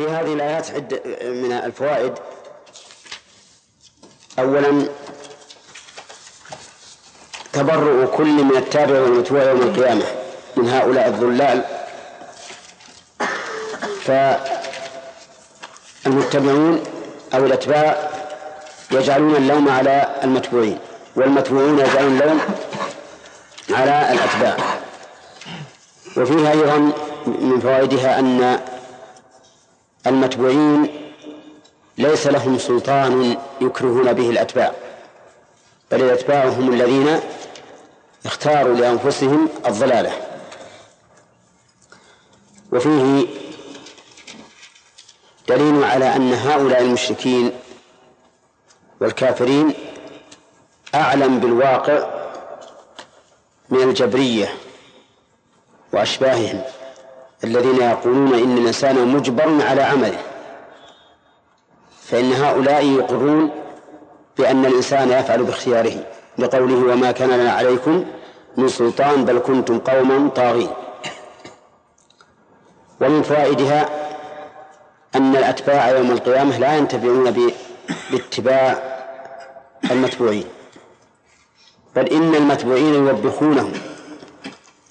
في هذه الآيات عدة من الفوائد. أولا تبرؤ كل من التابع والمتبوع يوم القيامة من هؤلاء الضلال فالمتبعون أو الأتباع يجعلون اللوم على المتبوعين والمتبوعون يجعلون اللوم على الأتباع. وفيها أيضا من فوائدها أن المتبوعين ليس لهم سلطان يكرهون به الأتباع بل الأتباع هم الذين اختاروا لأنفسهم الضلالة. وفيه دليل على أن هؤلاء المشركين والكافرين أعلم بالواقع من الجبرية وأشباههم. الذين يقولون إن الإنسان مجبر على عمله. فإن هؤلاء يقرون بأن الإنسان يفعل باختياره لقوله وما كان لنا عليكم من سلطان بل كنتم قوما طاغين. ومن فوائدها أن الأتباع يوم القيامة لا ينتفعون باتباع المتبوعين بل إن المتبوعين يوبخونهم.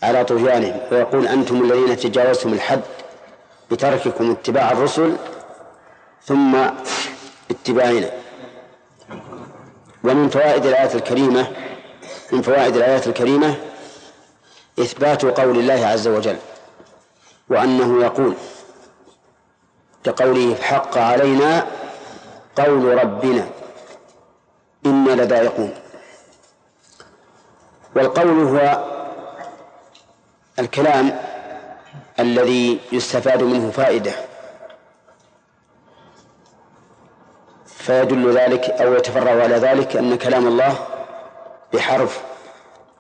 على طغيانهم ويقول أنتم الذين تجاوزتم الحد بترككم اتباع الرسل ثم اتباعنا. ومن فوائد الآية الكريمة من فوائد الآيات الكريمة إثبات قول الله عز وجل وأنه يقول كقوله حق علينا قول ربنا إنا لذائقون. والقول هو الكلام الذي يستفاد منه فائدة. فيدل ذلك أو يتفرع على ذلك أن كلام الله بحرف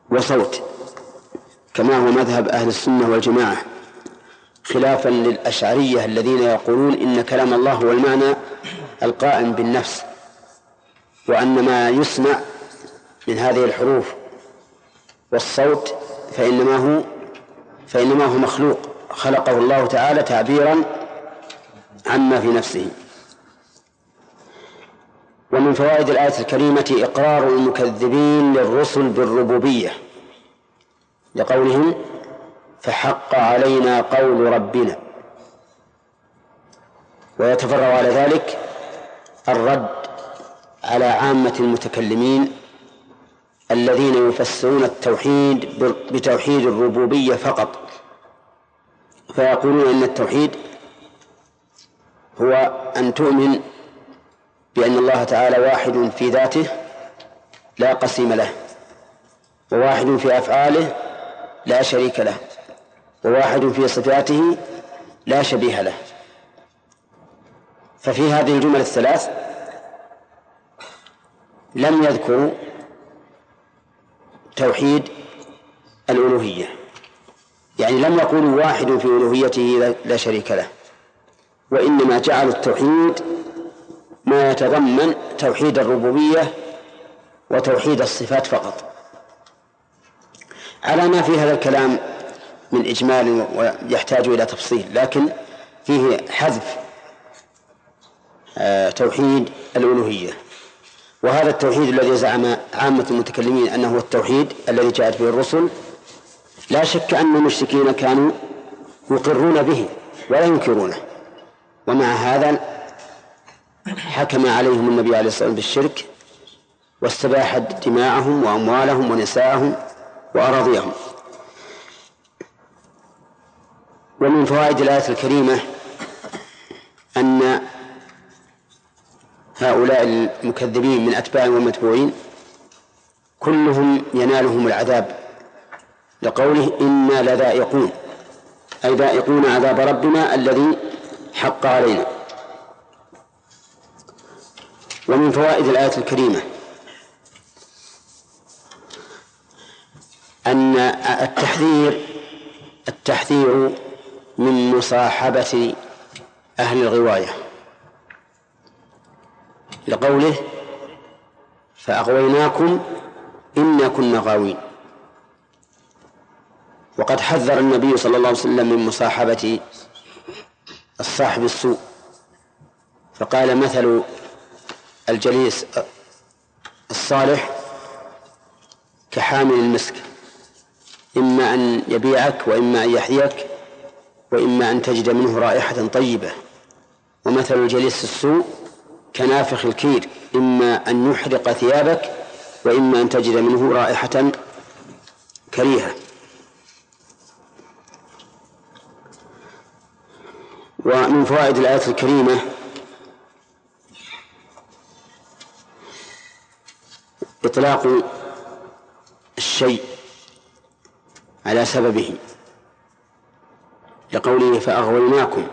وصوت كما هو مذهب أهل السنة والجماعة خلافا للأشعرية الذين يقولون إن كلام الله هو المعنى القائم بالنفس وأن ما يسمع من هذه الحروف والصوت فإنما هو فإنما هو مخلوق. خلقه الله تعالى تعبيرا عما في نفسه. ومن فوائد الآية الكريمة إقرار المكذبين للرسل بالربوبية لقولهم فحق علينا قول ربنا. ويتفرع على ذلك الرد على عامة المتكلمين الذين يفسرون التوحيد بتوحيد الربوبية فقط. فيقولون إن التوحيد هو أن تؤمن بأن الله تعالى واحد في ذاته لا قسيم له وواحد في أفعاله لا شريك له وواحد في صفاته لا شبيه له. ففي هذه الجمل الثلاث لم يذكروا توحيد الألوهية. يعني لم يقولوا واحد في ألوهيته لا شريك له. وإنما جعلوا التوحيد ما يتضمن توحيد الربوبية وتوحيد الصفات فقط. على ما في هذا الكلام من إجمال ويحتاج إلى تفصيل لكن فيه حذف آه، توحيد الألوهية. وهذا التوحيد الذي زعم عامة المتكلمين أنه هو التوحيد الذي جاءت به الرسل لا شك أن المشركين كانوا يقرون به ولا ينكرونه. ومع هذا حكم عليهم النبي عليه الصلاة والسلام بالشرك واستباح دماءهم وأموالهم ونساءهم وأراضيهم. ومن فوائد الآية الكريمة أن هؤلاء المكذبين من أتباع والمتبوعين كلهم ينالهم العذاب لقوله إنا لذائقون أي ذائقون عذاب ربنا الذي حق علينا. ومن فوائد الآية الكريمة أن التحذير التحذير من مصاحبة أهل الغواية. لقوله فأغويناكم إنا كنا غاوين. وقد حذر النبي صلى الله عليه وسلم من مصاحبة الصاحب السوء فقال مثل الجليس الصالح كحامل المسك إما أن يبيعك وإما أن يحييك وإما أن تجد منه رائحة طيبة. ومثل الجليس السوء كنافخ الكير إما أن يحرق ثيابك وإما أن تجد منه رائحة كريهة. ومن فوائد الآية الكريمة إطلاق الشيء على سببه لقوله فأغويناكم.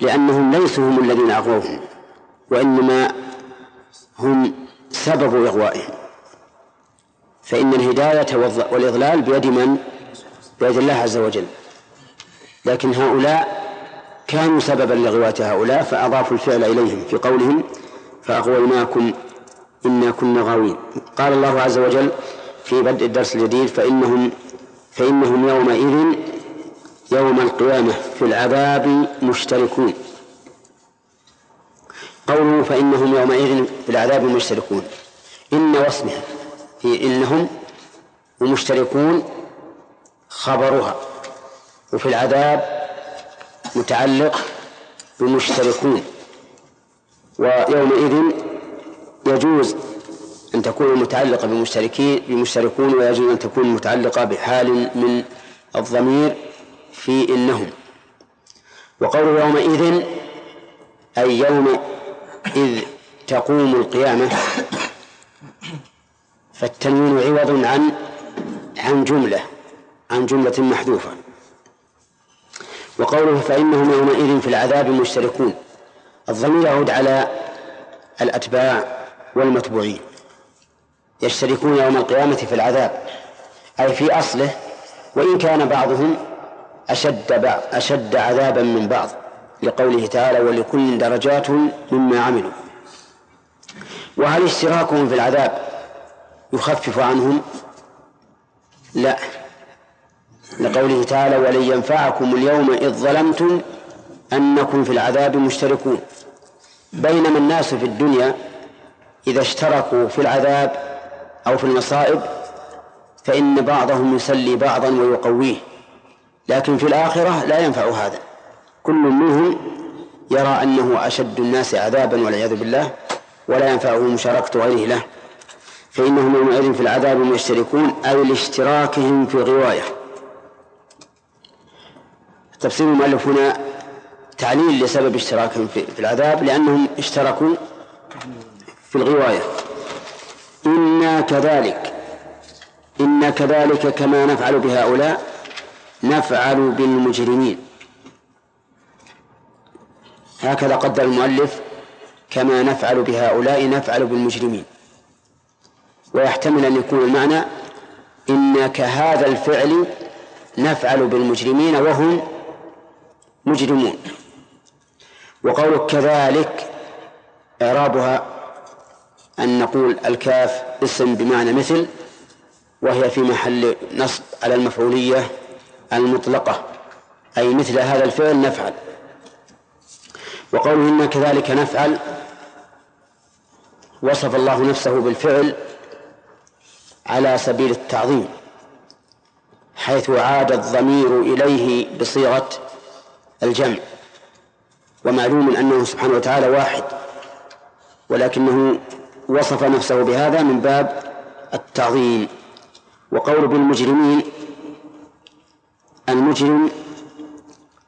لأنهم ليسوا هم الذين أغووهم وإنما هم سبب إغوائهم. فإن الهداية والإضلال بيد من؟ بيد الله عز وجل. لكن هؤلاء كانوا سببا لغواية هؤلاء فأضافوا الفعل إليهم في قولهم فأغويناكم إنا كنا غاوين. قال الله عز وجل في بدء الدرس الجديد فإنهم فإنهم يومئذ يوم القيامة في العذاب مشتركون. قوله فإنهم يومئذ في العذاب مشتركون. إن واسمها في إنهم ومشتركون خبرها. وفي العذاب متعلق بمشتركون ويومئذ يجوز أن تكون متعلقة بمشتركين بمشتركون ويجوز أن تكون متعلقة بحال من الضمير في إنهم. وقول يومئذ أي يوم إذ تقوم القيامة فالتنوين عوض عن عن جملة عن جملة محذوفة. وقوله فإنهم يومئذ في العذاب مشتركون الضمير يعود على الأتباع والمتبوعين. يشتركون يوم القيامة في العذاب أي في أصله وإن كان بعضهم أشد أشد عذابا من بعض لقوله تعالى ولكل درجات مما عملوا. وهل اشتراكهم في العذاب يخفف عنهم؟ لا. لقوله تعالى ولن ينفعكم اليوم إذ ظلمتم أنكم في العذاب مشتركون. بينما الناس في الدنيا إذا اشتركوا في العذاب أو في المصائب فإن بعضهم يسلي بعضا ويقويه. لكن في الآخرة لا ينفع هذا. كل منهم يرى أنه أشد الناس عذابا والعياذ بالله ولا ينفعه مشاركة غيره له. فإنهم يومئذ في العذاب يشتركون أي لاشتراكهم في الغواية تفسير المؤلف هنا تعليل لسبب اشتراكهم في العذاب لأنهم اشتركوا في الغواية. إنا كذلك إنا كذلك كما نفعل بهؤلاء نفعل بالمجرمين. هكذا قدر المؤلف كما نفعل بهؤلاء نفعل بالمجرمين. ويحتمل أن يكون المعنى إن كهذا الفعل نفعل بالمجرمين وهم مجرمون. وقولك كذلك إعرابها أن نقول الكاف اسم بمعنى مثل وهي في محل نصب على المفعولية المطلقة أي مثل هذا الفعل نفعل. وقوله إنا كذلك نفعل وصف الله نفسه بالفعل على سبيل التعظيم حيث عاد الضمير إليه بصيغة الجمع. ومعلوم أنه سبحانه وتعالى واحد ولكنه وصف نفسه بهذا من باب التعظيم. وقول بالمجرمين المجرم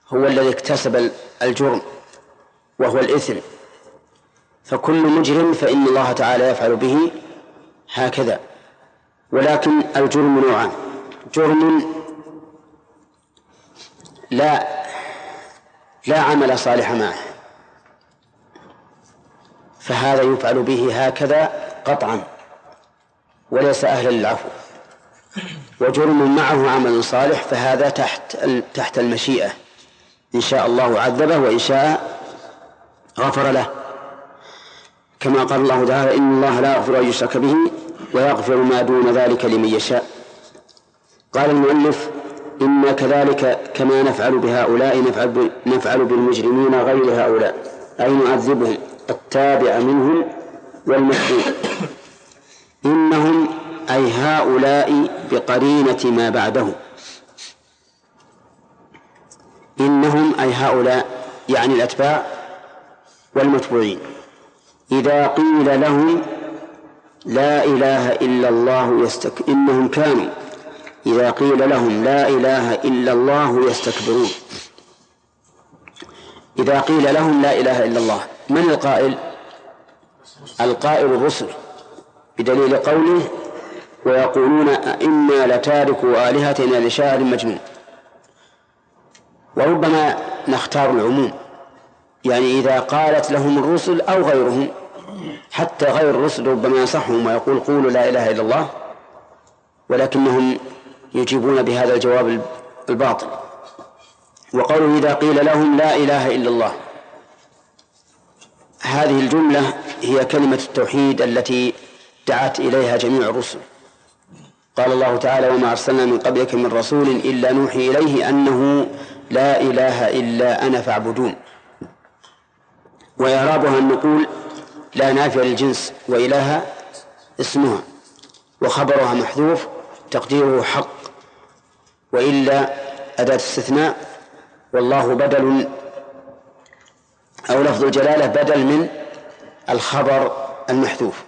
هو الذي اكتسب الجرم وهو الإثم فكل مجرم فإن الله تعالى يفعل به هكذا. ولكن الجرم نوعان. جرم لا لا عمل صالح معه. فهذا يفعل به هكذا قطعا. وليس أهلا للعفو. وجرم معه عمل صالح فهذا تحت تحت المشيئة. إن شاء الله عذبه وإن شاء غفر له. كما قال الله تعالى إن الله لا يغفر أن يشرك به ويغفر ما دون ذلك لمن يشاء. قال المؤلف إنا كذلك كما نفعل بهؤلاء نفعل نفعل بالمجرمين غير هؤلاء. أي نعذبهم؟ التابع منهم والمحكوم إنهم أي هؤلاء بقرينة ما بعدهم. إنهم أي هؤلاء يعني الأتباع والمتبوعين. إذا قيل لهم لا إله إلا الله يستك إنهم كانوا. إذا قيل لهم لا إله إلا الله يستكبرون. إذا قيل لهم لا إله إلا الله من القائل؟ القائل الرسل بدليل قوله ويقولون إنا لتاركوا آلهتنا لشاعر مجنون. وربما نختار العموم. يعني إذا قالت لهم الرسل أو غيرهم حتى غير الرسل ربما ينصحهم ويقول قولوا لا إله إلا الله ولكنهم يجيبون بهذا الجواب الباطل. وقوله إذا قيل لهم لا إله إلا الله هذه الجملة هي كلمة التوحيد التي دعت إليها جميع الرسل. قال الله تعالى وما أرسلنا من قبلك من رسول إلا نوحي إليه أنه لا إله إلا أنا فاعبدون. وإعرابها أن نقول لا نافع للجنس وإله اسمها وخبرها محذوف تقديره حق وإلا أداة استثناء والله بدل أو لفظ الجلالة بدل من الخبر المحذوف.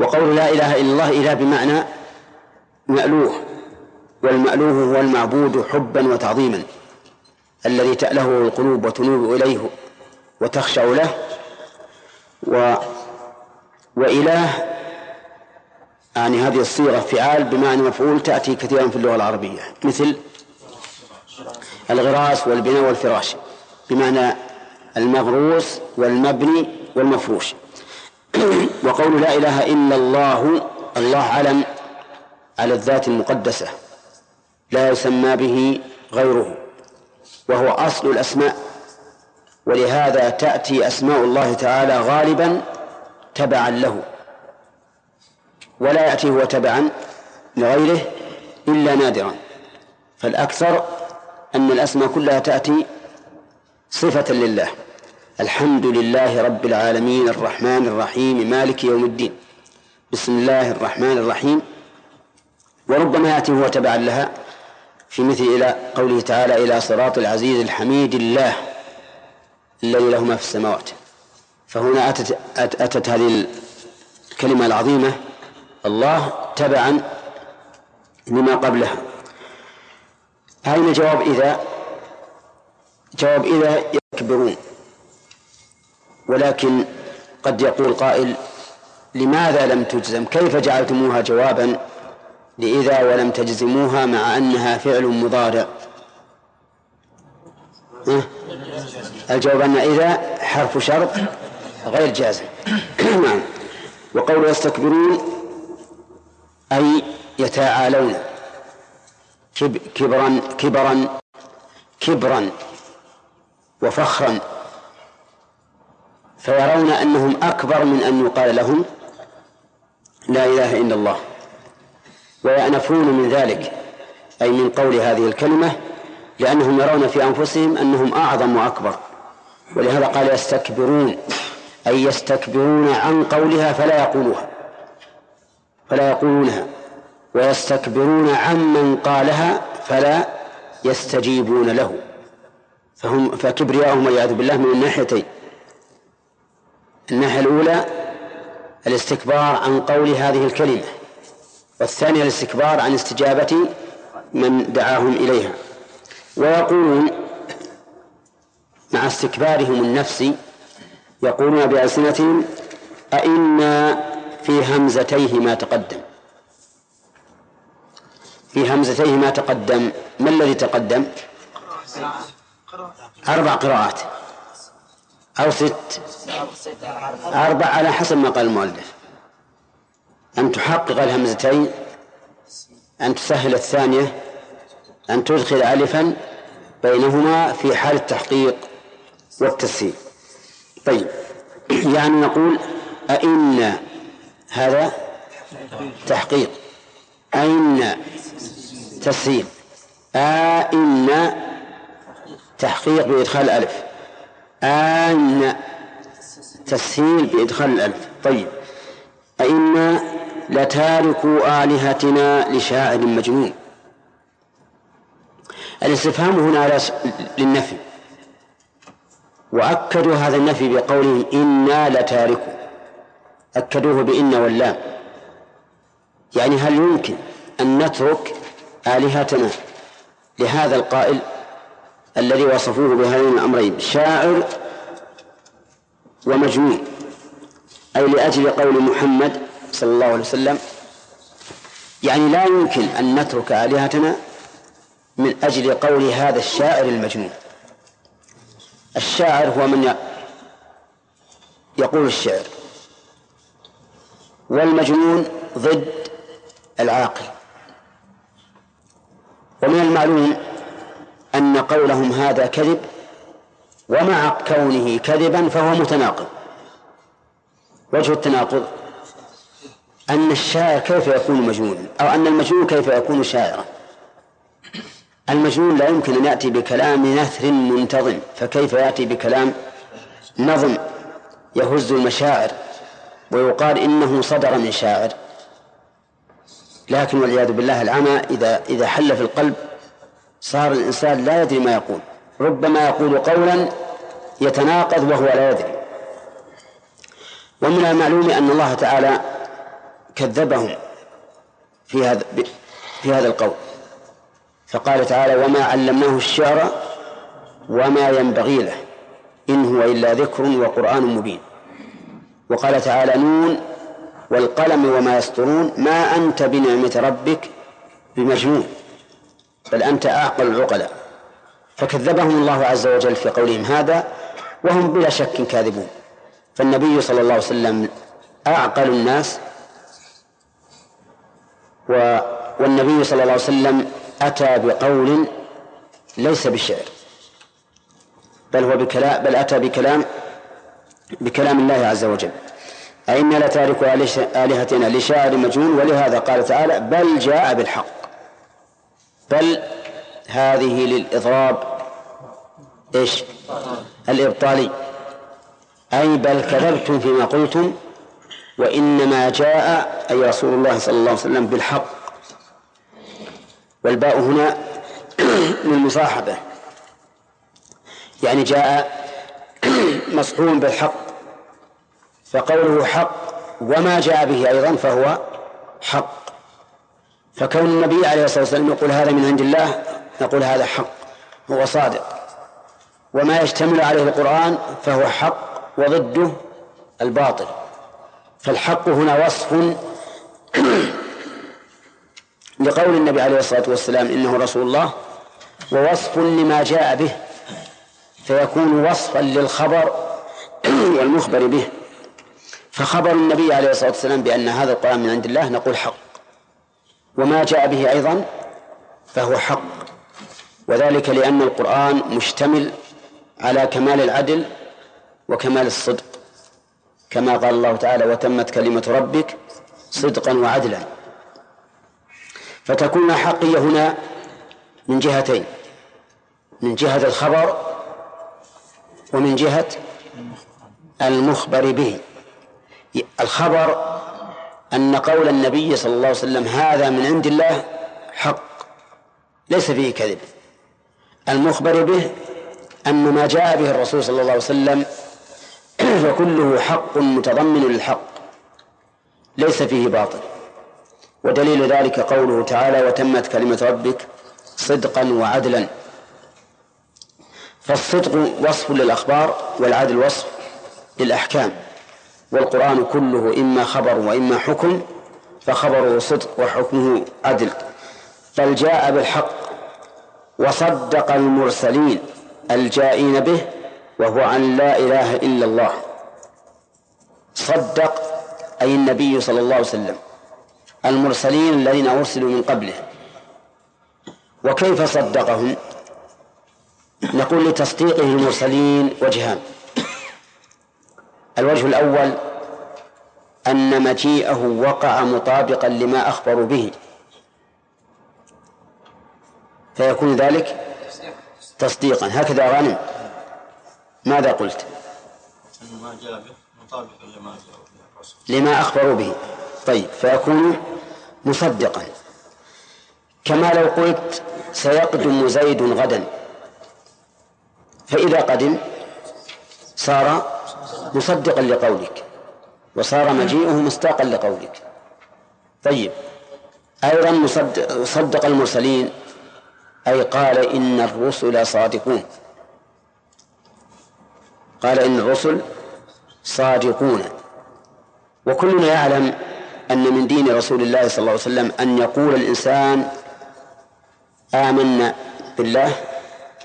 وقول لا إله إلا الله إله بمعنى مألوه والمألوه هو المعبود حبا وتعظيما الذي تأله القلوب وتنوب إليه وتخشع له و وإله يعني هذه الصيغة فعال بمعنى مفعول تأتي كثيرا في اللغة العربية مثل الغراس والبناء والفراش بمعنى المغروس والمبني والمفروش. وقول لا إله إلا الله الله علم على الذات المقدسة لا يسمى به غيره وهو أصل الأسماء ولهذا تأتي أسماء الله تعالى غالبا تبعا له ولا يأتي هو تبعا لغيره إلا نادرا. فالأكثر أن الأسماء كلها تأتي صفة لله. الحمد لله رب العالمين الرحمن الرحيم مالك يوم الدين. بسم الله الرحمن الرحيم. وربما يأتي هو تبعا لها في مثل إلى قوله تعالى إلى صراط العزيز الحميد الله الذي له ما في السماوات. فهنا أتت, أتت هذه الكلمة العظيمة الله تبعا لما قبلها. أين جواب إذا جواب إذا يكبرون. ولكن قد يقول قائل لماذا لم تجزم؟ كيف جعلتموها جوابا؟ لإذا ولم تجزموها مع أنها فعل مضارع. الجواب أن إذا حرف شرط غير جازم. نعم. وقول يستكبرون أي يتعالون. كبرا كبرا كبرا وفخرا. فيرون أنهم أكبر من أن يقال لهم لا إله إلا الله ويأنفون من ذلك أي من قول هذه الكلمة لأنهم يرون في أنفسهم أنهم أعظم وأكبر. ولهذا قال يستكبرون أي يستكبرون عن قولها فلا يقولوها فلا يقولونها. ويستكبرون عمن قالها فلا يستجيبون له. فهم فكبرياءهم والعياذ بالله من الناحيتين. الناحية الأولى الاستكبار عن قول هذه الكلمة والثانية الاستكبار عن استجابة من دعاهم إليها. ويقولون مع استكبارهم النفسي يقولون بألسنتهم أئنا في همزتيه ما تقدم. في همزتيه ما تقدم ما الذي تقدم؟ أربع قراءات. أو ست. أربع على حسب ما قال المؤلف. أن تحقق الهمزتين أن تسهل الثانية أن تدخل ألفا بينهما في حال التحقيق والتسهيل. طيب. يعني نقول أئن هذا تحقيق. أئن تسهيل. أئن تحقيق بإدخال الألف. أن تسهيل بإدخال الألف. طيب. أئنا لتاركوا آلهتنا لشاعر مجنون. الاستفهام هنا للنفي. وأكدوا هذا النفي بقولهم إنا لتاركوا. أكدوه بإن واللام. يعني هل يمكن أن نترك آلهتنا لهذا القائل؟ الذي وصفوه بهذين الأمرين شاعر ومجنون أي لأجل قول محمد صلى الله عليه وسلم يعني لا يمكن أن نترك آلهتنا من أجل قول هذا الشاعر المجنون. الشاعر هو من يقول الشعر والمجنون ضد العاقل. ومن المعلوم أن قولهم هذا كذب ومع كونه كذبا فهو متناقض. وجه التناقض أن الشاعر كيف يكون مجنونا أو أن المجنون كيف يكون شاعرا. المجنون لا يمكن أن يأتي بكلام نثر منتظم فكيف يأتي بكلام نظم يهز المشاعر ويقال إنه صدر من شاعر؟ لكن والعياذ بالله العمى إذا إذا حل في القلب صار الإنسان لا يدري ما يقول. ربما يقول قولا يتناقض وهو لا يدري. ومن المعلوم أن الله تعالى كذبهم في هذا في هذا القول. فقال تعالى وما علمناه الشعر وما ينبغي له إن هو إلا ذكر وقرآن مبين وقال تعالى نون والقلم وما يسطرون ما أنت بنعمة ربك بمجنون بل أنت أعقل العقلاء. فكذبهم الله عز وجل في قولهم هذا وهم بلا شك كاذبون. فالنبي صلى الله عليه وسلم أعقل الناس و والنبي صلى الله عليه وسلم أتى بقول ليس بالشعر. بل هو بكلام بل أتى بكلام بكلام الله عز وجل. أئنا لتارك آلهتنا لشاعر مجنون ولهذا قال تعالى بل جاء بالحق. بل هذه للإضراب إيش؟ الإبطالي. أي بل كذبتم فيما قلتم وإنما جاء أي رسول الله صلى الله عليه وسلم بالحق. والباء هنا للمصاحبة يعني جاء مصحوم بالحق فقوله حق وما جاء به أيضا فهو حق. فكون النبي عليه الصلاة والسلام يقول هذا من عند الله نقول هذا حق هو صادق. وما يشتمل عليه القرآن فهو حق وضده الباطل. فالحق هنا وصف لقول النبي عليه الصلاة والسلام إنه رسول الله ووصف لما جاء به فيكون وصفا للخبر والمخبر به. فخبر النبي عليه الصلاة والسلام بأن هذا القرآن من عند الله نقول حق. وما جاء به أيضا فهو حق. وذلك لأن القرآن مشتمل على كمال العدل وكمال الصدق. كما قال الله تعالى وتمت كلمة ربك صدقا وعدلا. فتكون الحقية هنا من جهتين من جهة الخبر ومن جهة المخبر به. الخبر أن قول النبي صلى الله عليه وسلم هذا من عند الله حق ليس فيه كذب. المخبر به أن ما جاء به الرسول صلى الله عليه وسلم فكله حق متضمن للحق ليس فيه باطل. ودليل ذلك قوله تعالى وتمت كلمة ربك صدقا وعدلا فالصدق وصف للأخبار والعدل وصف للأحكام. والقرآن كله إما خبر وإما حكم فخبره صدق وحكمه عدل. بل جاء بالحق وصدق المرسلين الجائين به وهو أن لا إله إلا الله. صدق أي النبي صلى الله عليه وسلم المرسلين الذين أرسلوا من قبله. وكيف صدقهم؟ نقول لتصديقه المرسلين وجهان. الوجه الأول أن مجيئه وقع مطابقا لما أخبروا به. فيكون ذلك تصديقا. هكذا غنم ماذا قلت؟ ما جاء به لما لما أخبروا به. طيب فيكون مصدقا. كما لو قلت سيقدم زيد غدا. فإذا قدم صار مصدقا لقولك. وصار مجيئه مصداقا لقولك. طيب. أيضا مصدق, صدق المرسلين أي قال إن الرسل صادقون. قال إن الرسل صادقون. وكلنا يعلم أن من دين رسول الله صلى الله عليه وسلم أن يقول الإنسان آمنا بالله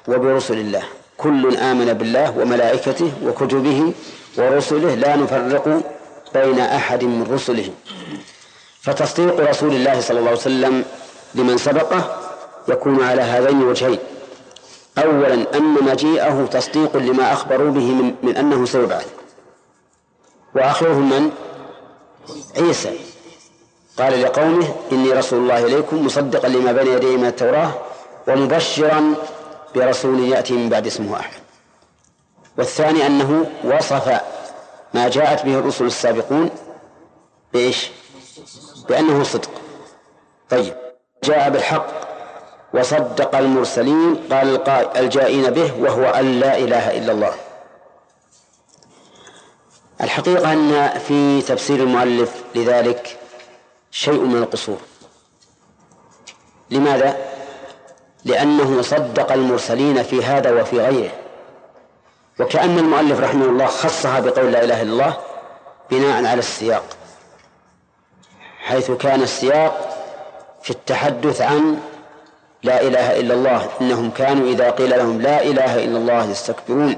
وبرسل الله. كل آمن بالله وملائكته وكتبه ورسله لا نفرق بين أحد من رسله. فتصديق رسول الله صلى الله عليه وسلم لمن سبقه يكون على هذين الوجهين أولا أن مجيئه تصديق لما أخبروا به من, من أنه سيبعث وآخرهم من؟ عيسى. قال لقومه إني رسول الله إليكم مصدقا لما بين يدي من التوراة ومبشرا برسول يأتي من بعد اسمه أحمد والثاني أنه وصف ما جاءت به الرسل السابقون بإيش؟ بأنه صدق. طيب. جاء بالحق وصدق المرسلين قال الجائين به وهو أن لا إله إلا الله. الحقيقة أن في تفسير المؤلف لذلك شيء من القصور. لماذا؟ لأنه صدق المرسلين في هذا وفي غيره. وكأن المؤلف رحمه الله خصها بقول لا إله إلا الله بناء على السياق حيث كان السياق في التحدث عن لا إله إلا الله إنهم كانوا إذا قيل لهم لا إله إلا الله يستكبرون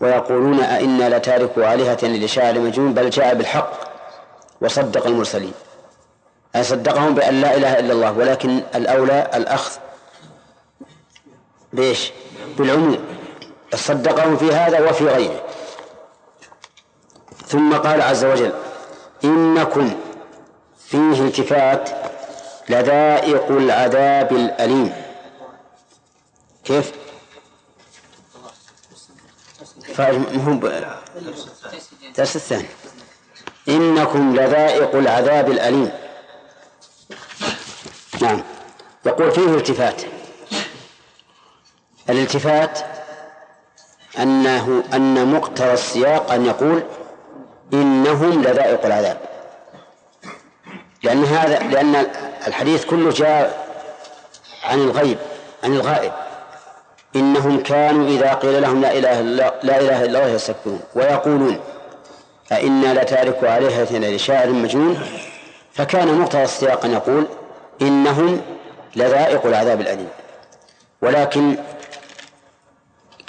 ويقولون أئنا لتاركوا آلهة لشاعر مجنون بل جاء بالحق وصدق المرسلين. أي صدقهم بأن لا إله إلا الله ولكن الأولى الأخذ بإيش؟ بالعموم. صدقهم في هذا وفي غيره. ثم قال عز وجل إنكم فيه التفات لذائق العذاب الأليم. كيف؟ فهم درس الثاني. إنكم لذائق العذاب الأليم. نعم. يقول فيه التفات الالتفات أنه أن مقتضى السياق أن يقول إنهم لذائق العذاب. لأن هذا لأن الحديث كله جاء عن الغيب عن الغائب. إنهم كانوا إذا قيل لهم لا إله إلا لا إله إلا الله يستكبرون ويقولون أئنا لتاركوا آلهتنا لشاعر مجنون. فكان مقتضى السياق أن يقول إنهم لذائق العذاب الأليم. ولكن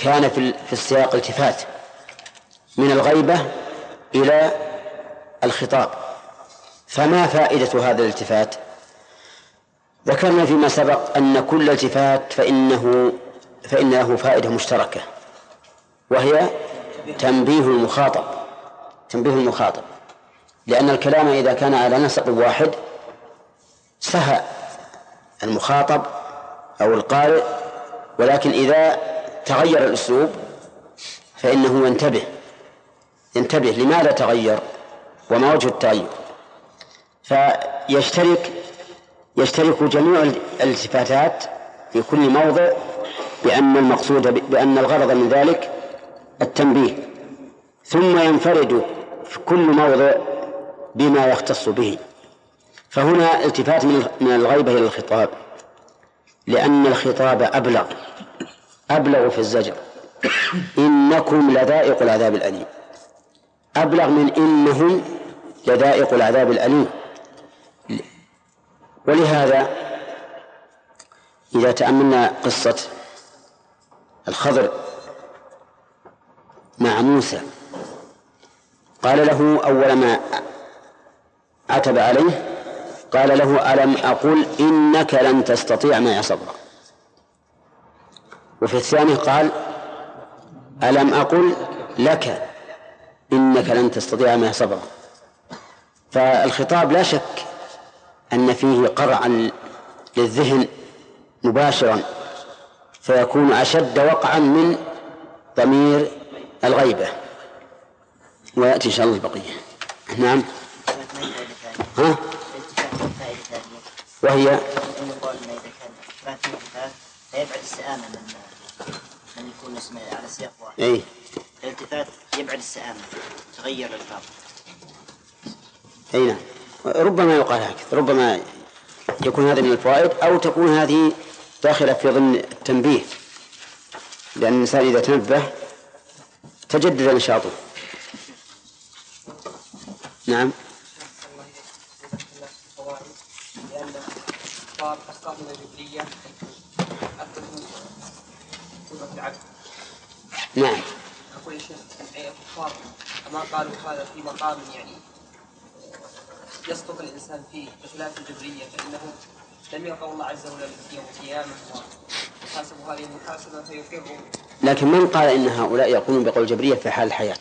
كان في في السياق التفات من الغيبة إلى الخطاب. فما فائدة هذا الالتفات؟ ذكرنا فيما سبق أن كل التفات فإنه فإن له فائدة مشتركة وهي تنبيه المخاطب تنبيه المخاطب. لأن الكلام إذا كان على نسق واحد سهى المخاطب أو القارئ ولكن إذا تغير الأسلوب فإنه ينتبه ينتبه لماذا تغير وما وجه التغير. فيشترك يشترك جميع الالتفاتات في كل موضع بأن المقصود بأن الغرض من ذلك التنبيه. ثم ينفرد في كل موضع بما يختص به. فهنا التفات من الغيبة إلى الخطاب لأن الخطاب أبلغ. أبلغ في الزجر. إنكم لذائق العذاب الأليم. أبلغ من إنهم لذائق العذاب الأليم. ولهذا إذا تأملنا قصة الخضر مع موسى قال له أول ما عتب عليه قال له ألم أقل إنك لن تستطيع معي صبرا وفي الثاني قال ألم أقل لك إنك لن تستطيع معي صبرا فالخطاب لا شك أن فيه قرعا للذهن مباشرا فيكون أشد وقعا من ضمير الغيبة. ويأتي إن شاء الله البقية. نعم. ها؟ وهي؟ ما فيبعد السآمة من من يكون اسمه على سياق واحد. أي الالتفات يبعد السآمة تغير الألفاظ أي نعم. ربما يقال هكذا ربما يكون هذا من الفوائد أو تكون هذه داخلة في ضمن التنبيه. لأن الإنسان إذا تنبه تجدد نشاطه. نعم. لأن أسقاطنا الجبرية أكثر من قدرة العبد نعم. أقول يا شيخ أي الكفار كما قالوا هذا في مقام يعني يسقط الإنسان فيه بخلاف الجبرية فإنه لم يلقوا الله عز وجل يوم القيامة وحاسبوا هذه المحاسبة فيقروا لكن من قال إن هؤلاء يقولون بقول الجبرية في حال الحياة؟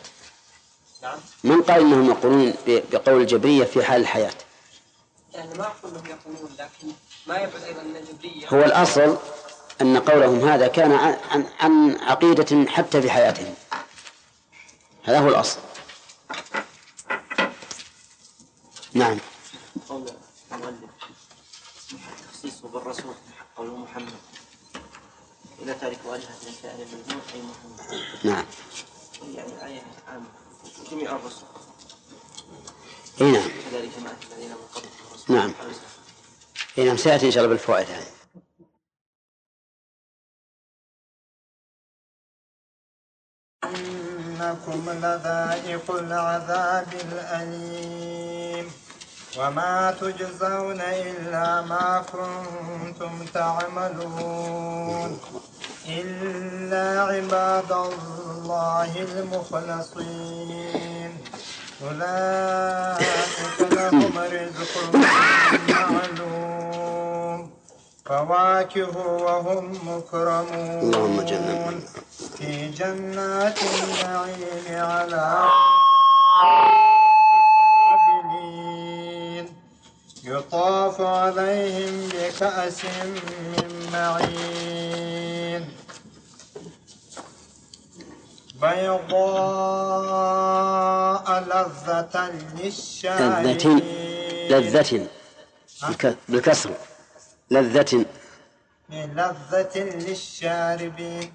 نعم. من قال إنهم يقولون بقول الجبرية في حال الحياة؟ يعني ما أقول أنهم يقولون لكن ما يبعد أيضا أن الجبرية. هو الأصل أن قولهم هذا كان عن, عن, عن عقيدة حتى في حياتهم. هذا هو الأصل. نعم. قول المؤلف. تخصيصه بالرسول قول محمد. إلى تارك آلهة لسائر المجنون أي محمد. نعم. يعني آية عامة. جميع الرسل. اي نعم. كذلك ما الذين من قبل. نعم. اي نعم. سيأتي إن شاء الله بالفوائد هذه. إنكم لذائق العذاب الأليم وما تجزون إلا ما كنتم تعملون إلا عباد الله المخلصين أولئك لهم رزق معلوم فواكه وهم مكرمون. اللهم جنبنا. في جنات النعيم على يطاف عليهم بكأس من معين. بيضاء لذة لذة للشاربين لذة بالك- بالكسر لذة. لذة للشاربين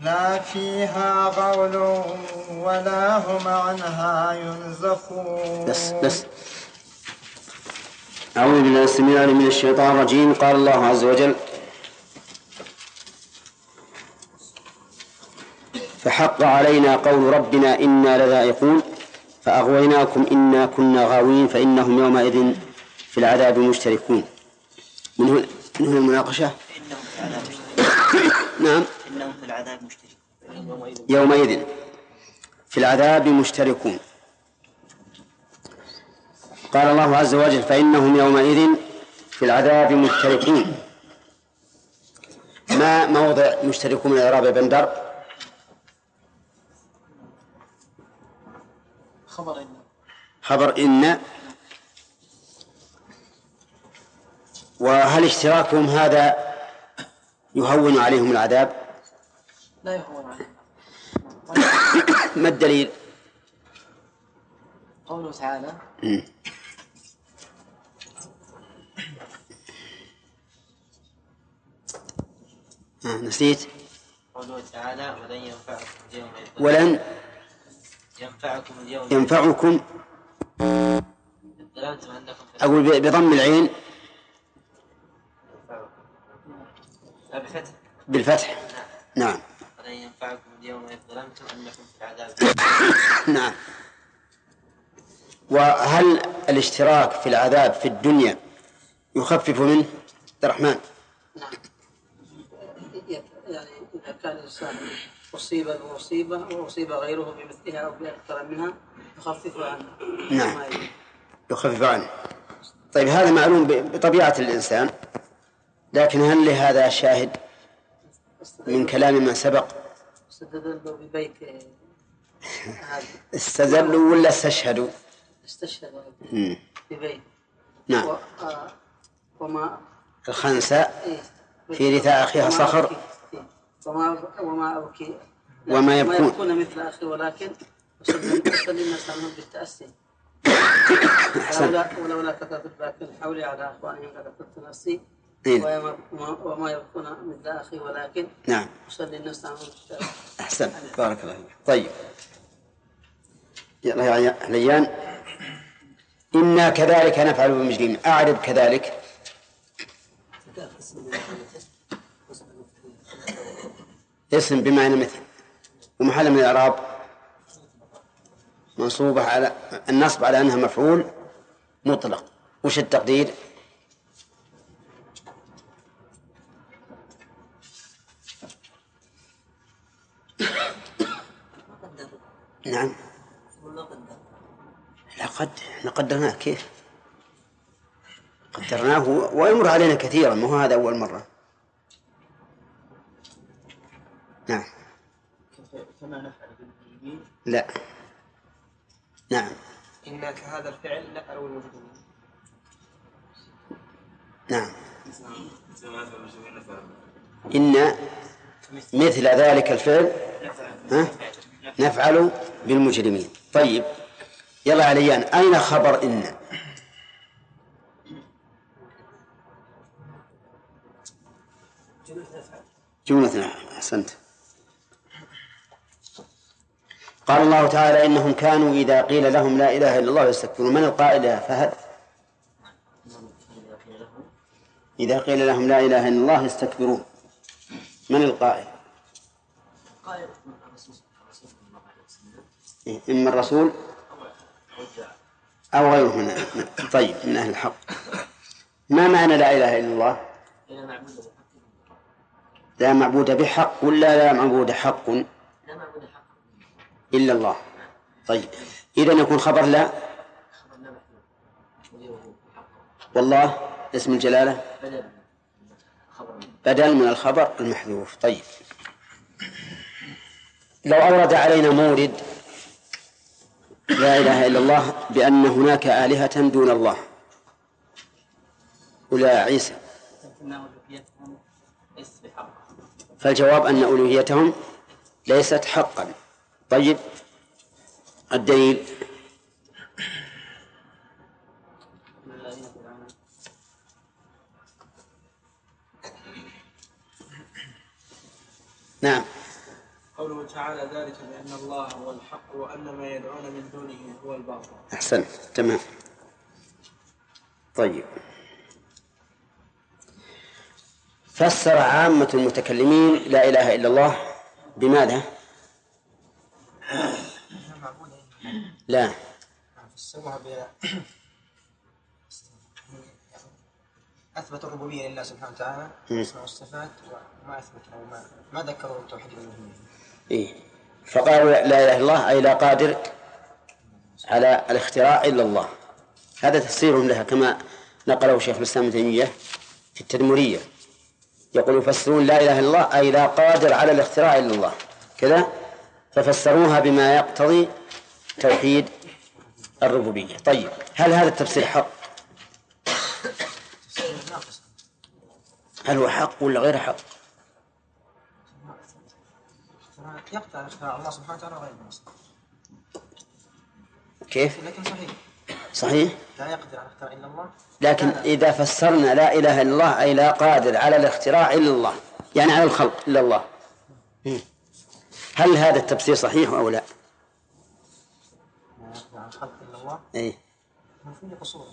لا فيها غول ولا هم عنها ينزفون. بس بس. أعوذ بالله السميع العليم من الشيطان الرجيم. قال الله عز وجل فحق علينا قول ربنا إنا لذائقون. فأغويناكم إنا كنا غاوين فإنهم يومئذ في العذاب مشتركون. من هنا من هنا المناقشة؟ إنهم في العذاب مشتركون نعم. إنهم في العذاب مشتركون. يومئذ. في العذاب مشتركون. قال الله عز وجل فإنهم يومئذ في العذاب مشتركون. ما موضع مشتركون من إعراب بندر خبر إن. خبر إن. وهل اشتراكهم هذا يهون عليهم العذاب؟ لا يهون عليهم. ما الدليل؟ قوله تعالى نسيت؟ قوله تعالى ولن ينفعكم اليوم ولن ينفعكم اليوم ينفعكم؟ أقول بضم العين ينفعكم لا بفتح بالفتح. نعم. ولن ينفعكم اليوم إذ ظلمتم أنكم في العذاب؟ نعم. وهل الاشتراك في العذاب في الدنيا يخفف منه؟ عبد الرحمن. يعني إذا كان الإنسان أصيب بمصيبة وأصيب غيره بمثلها أو بأكثر منها يخفف عنه. نعم. يخفف عنه. طيب هذا معلوم ب- بطبيعة الإنسان لكن هل لهذا شاهد؟ من كلام من سبق. استدلوا ببيت هذا استزلوا ولا استشهدوا؟ استشهد مم. ببيت. نعم. و- آه، وما الخنساء إيه، في رثاء أخيها وما صخر. إيه، وما وما أبكي. وما ما يبكون. يبكون مثل أخي ولكن وصل الناس عنهم بالتأسي. ولولا كثرة الباكين حولي على أخوانهم لكفرت نفسي. وما وما يبكون مثل أخي ولكن نعم. وصل الناس بالتأسي أحسن. بارك الله فيك. طيب. يلا يا عليان إنا كذلك نفعل بالمجرمين أعرب كذلك. اسم بمعنى مثل. ومحل من الإعراب. منصوبة على النصب على أنها مفعول مطلق. وش التقدير؟ نعم. لا قد إحنا قدرناه كيف؟ قدرناه ويمر علينا كثيرا ما هو هذا أول مرة. نعم. كما نفعل بالمجرمين؟ لا. نعم. إن كهذا الفعل نفعل المجرمين. نعم. إن مثل ذلك الفعل ها؟ نفعل بالمجرمين. طيب يلا عليان أين خبر إن؟ جملة نفعل أحسنت. قال الله تعالى إنهم كانوا إذا قيل لهم لا إله إلا الله يستكبرون. من القائل يا فهد؟ إذا قيل لهم لا إله إلا الله يستكبرون. من القائل؟ إما الرسول أو غيره من طيب من أهل الحق. ما معنى لا إله إلا الله؟ لا معبود بحق ولا لا معبود حق إلا الله. طيب إذا يكون خبر لا؟ والله اسم الجلالة؟ بدل من الخبر المحذوف. طيب لو أورد علينا مورد لا إله إلا الله بأن هناك آلهة دون الله. ولا عيسى. فالجواب أن ألوهيتهم ليست حقا. طيب الدليل. نعم. قوله تعالى ذلك بأن الله هو الحق وأن ما يدعون من دونه هو الباطل. أحسنت تمام. طيب. فسر عامة المتكلمين لا إله إلا الله بماذا؟ لا. فسروها ب اثبتوا الربوبية لله سبحانه وتعالى. الاسماء والصفات وما اثبتوا ما ما ذكروا التوحيد الالوهيه إيه. فقالوا لا إله إلا الله أي لا قادر على الاختراع إلا الله. هذا تفسير لها كما نقله شيخ الإسلام ابن تيمية في التدمرية. يقول يفسرون لا إله إلا الله أي لا قادر على الاختراع إلا الله. كذا ففسروها بما يقتضي توحيد الربوبية. طيب هل هذا التفسير حق؟ هل هو حق ولا غير حق؟ يقطع اختراع الله سبحانه وتعالى غير ناقص كيف؟ لكن صحيح. صحيح؟ لا يقدر على اختراع إلا الله. لكن لا لا. إذا فسرنا لا إله إلا الله أي لا قادر على الاختراع إلا الله يعني على الخلق إلا الله. هل هذا التفسير صحيح أو لا؟ لا يقدر على الخلق إلا الله. إيه. ما فيه قصور.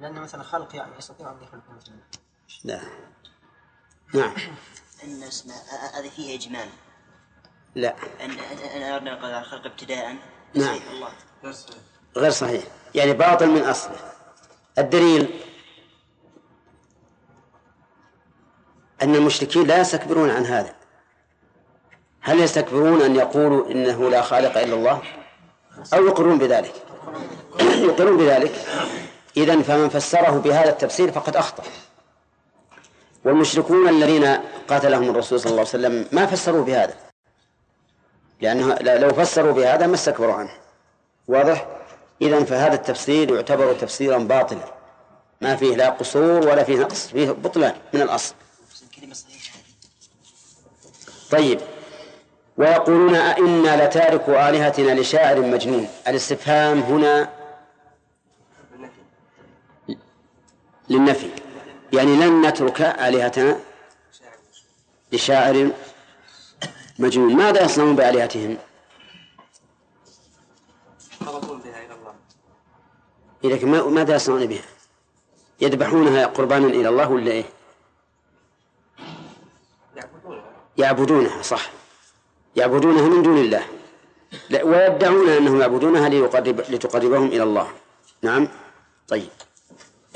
لأن مثلا خلق يعني يستطيع أن يخلق مثلا. لا. نعم. أن اسمه هذه فيها إجمال لا. أن أن أردنا القدر على الخلق ابتداء. نعم. صحيح الله. غير صحيح. يعني باطل من أصله. الدليل أن المشركين لا يستكبرون عن هذا. هل يستكبرون أن يقولوا إنه لا خالق إلا الله؟ أو يقرون بذلك؟ يقرون بذلك. إذا فمن فسره بهذا التفسير فقد أخطأ. والمشركون الذين قاتلهم الرسول صلى الله عليه وسلم ما فسروا بهذا. لأنه لو فسروا بهذا ما استكبروا عنه. واضح؟ إذا فهذا التفسير يعتبر تفسيرا باطلا. ما فيه لا قصور ولا فيه نقص فيه بطلان من الأصل. طيب. ويقولون أئنا لتاركوا آلهتنا لشاعر مجنون. الاستفهام هنا للنفي. يعني لن نترك آلهتنا لشاعر مجنون. ماذا يصنعون بآلهتهم؟ بها إلى الله ماذا يصنعون بها؟ يذبحونها قربانا إلى الله ولا إيه؟ يعبدونها يعبدونها صح. يعبدونها من دون الله. ويدعون أنهم يعبدونها ليقرب لتقربهم إلى الله. نعم. طيب.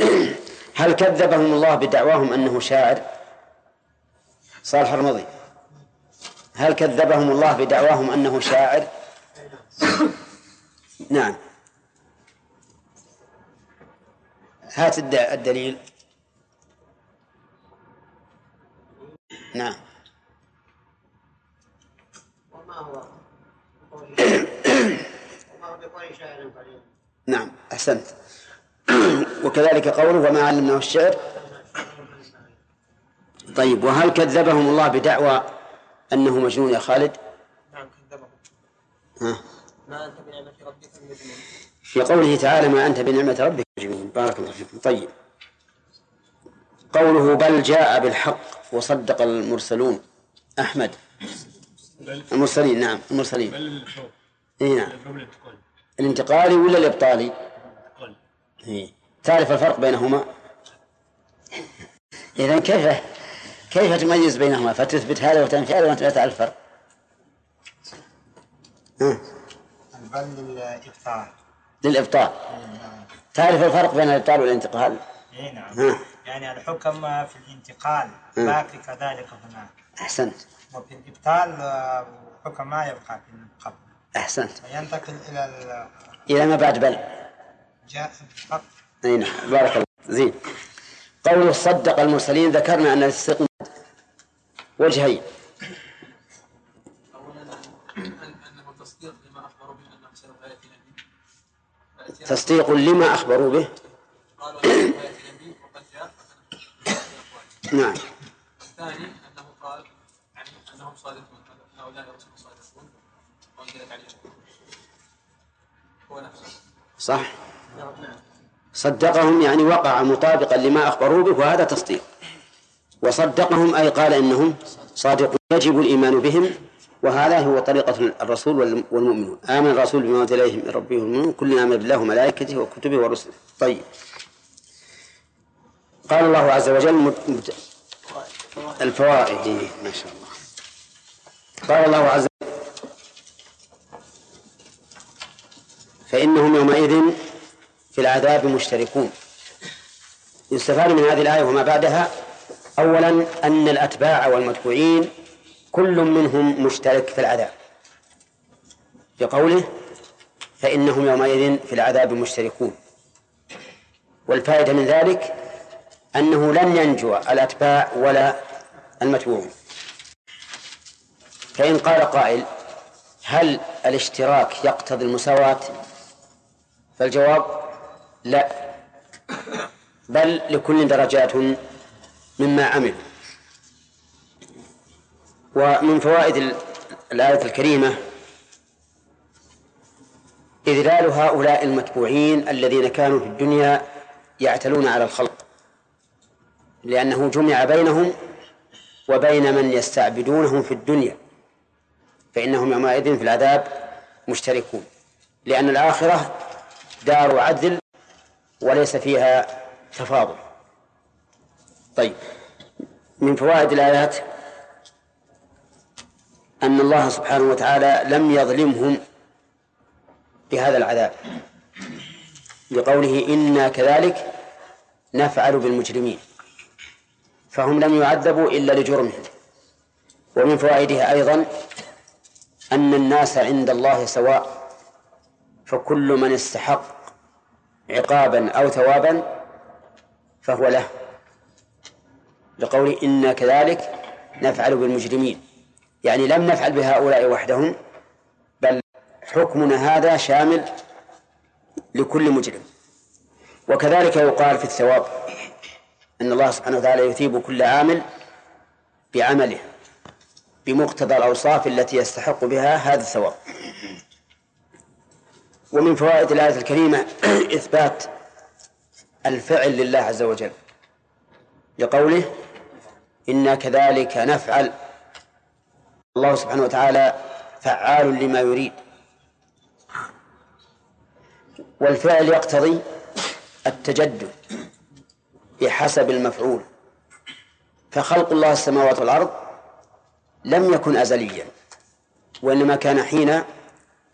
هل كذبهم الله بدعواهم أنه شاعر؟ صالح الرمضي. هل كذبهم الله بدعواهم أنه شاعر؟ نعم. هات الد- الدليل. نعم. وما هو نعم أحسنت. وكذلك قوله وما علمناه الشعر. طيب وهل كذبهم الله بدعوى أنه مجنون يا خالد؟ نعم كذبهم ها؟ ما أنت بنعمة ربك بمجنون في قوله تعالى ما أنت بنعمة ربك مجنون بارك الله فيكم. طيب. قوله بل جاء بالحق وصدق المرسلون. أحمد. المرسلين نعم المرسلين. بل إيه نعم. الانتقالي ولا الإبطالي إيه. تعرف الفرق بينهما؟ إذا كيف؟ كيف تميز بينهما؟ فتثبت هذا وتنفي هذا وأنت لا تعرف الفرق؟ ها. بل للإبطال. للإبطال. تعرف الفرق بين الإبطال والانتقال؟ اي نعم. ها. يعني الحكم في الانتقال. باقي كذلك هناك. أحسنت. وفي الإبطال آه، حكم ما يبقى في القبل أحسنت. وينتقل إلى ال- إلى ما بعد بل. جاء بالحق أي نعم. بارك الله زين. قوله صدق المرسلين ذكرنا أن الصدق وجهين. تصديق لما أخبروا به. نعم. الثاني أنه قال أنهم صادقون هؤلاء الرسل صادقون وأنزلت عليهم هو نفسه صح. صدقهم يعني وقع مطابقا لما أخبروا به وهذا تصديق. وصدقهم أي قال إنهم صادقون يجب الإيمان بهم. وهذا هو طريقة الرسول والم- والمؤمنون. آمن الرسول بما أنزل إليه من ربه والمؤمنون. كل آمن بالله وملائكته وكتبه ورسله. طيب. قال الله عز وجل الفوائد. ما شاء الله. قال الله عز وجل فإنهم يومئذ في العذاب مشتركون. يستفاد من هذه الآية وما بعدها أولا أن الأتباع والمتبوعين كل منهم مشترك في العذاب. بقوله فإنهم يومئذ في العذاب مشتركون. والفائدة من ذلك أنه لن ينجو الأتباع ولا المتبوعون. فإن قال قائل هل الاشتراك يقتضي المساواة؟ فالجواب لا بل لكل درجات مما عمل. ومن فوائد ال- الآية الكريمة إذلال هؤلاء المتبوعين الذين كانوا في الدنيا يعتلون على الخلق لأنه جمع بينهم وبين من يستعبدونهم في الدنيا فإنهم يومئذ في العذاب مشتركون. لأن الآخرة دار عدل وليس فيها تفاضل. طيب. من فوائد الآيات أن الله سبحانه وتعالى لم يظلمهم بهذا العذاب بقوله إنا كذلك نفعل بالمجرمين فهم لم يعذبوا إلا لجرمهم. ومن فوائدها أيضا أن الناس عند الله سواء فكل من استحق عقابا أو ثوابا فهو له. لقول إنا كذلك نفعل بالمجرمين. يعني لم نفعل بهؤلاء وحدهم بل حكمنا هذا شامل لكل مجرم. وكذلك يقال في الثواب أن الله سبحانه وتعالى يثيب كل عامل بعمله بمقتضى الأوصاف التي يستحق بها هذا الثواب. ومن فوائد الآية الكريمة إثبات الفعل لله عز وجل لقوله إنا كذلك نفعل. الله سبحانه وتعالى فعال لما يريد. والفعل يقتضي التجدد بحسب المفعول. فخلق الله السماوات والأرض لم يكن أزليا وإنما كان حين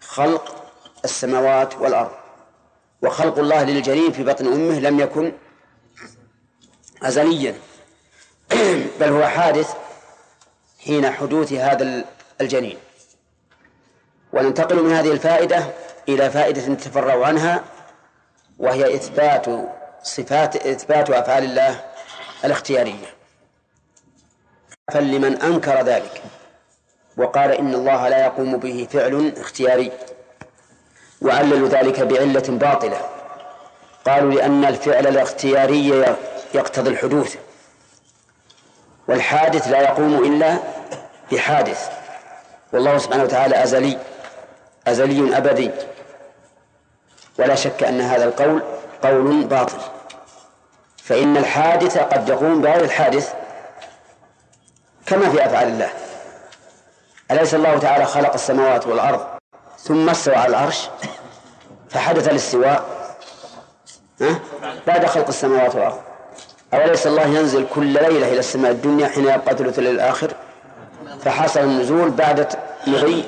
خلق السماوات والأرض. وخلق الله للجنين في بطن أمه لم يكن أزليا. بل هو حادث حين حدوث هذا الجنين. وننتقل من هذه الفائدة إلى فائدة نتفرع عنها وهي إثبات صفات إثبات أفعال الله الاختيارية. فلمن أنكر ذلك وقال إن الله لا يقوم به فعل اختياري وعللوا ذلك بعلة باطلة قالوا لأن الفعل الاختياري يقتضي الحدوث. والحادث لا يقوم إلا بحادث. والله سبحانه وتعالى أزلي أزلي أبدي. ولا شك أن هذا القول قول باطل. فإن الحادث قد يقوم بغير الحادث كما في أفعال الله. أليس الله تعالى خلق السماوات والأرض ثم استوى على العرش فحدث الاستواء؟ بعد خلق السماوات والأرض. أوليس الله ينزل كل ليلة إلى السماء الدنيا حين يبقى ثلث الليل الآخر؟ فحصل النزول بعد مضي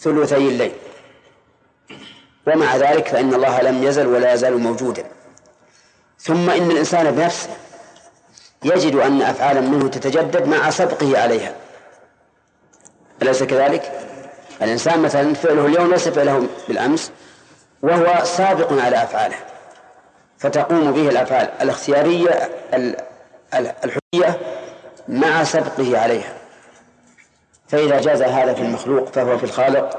ثلثي الليل. ومع ذلك فإن الله لم يزل ولا يزال موجودا. ثم إن الإنسان بنفسه يجد أن أفعالا منه تتجدد مع سبقه عليها. أليس كذلك؟ الإنسان مثلا فعله اليوم ليس فعله بالأمس وهو سابق على أفعاله. فتقوم به الأفعال الاختيارية الحرية مع سبقه عليها. فإذا جاز هذا في المخلوق فهو في الخالق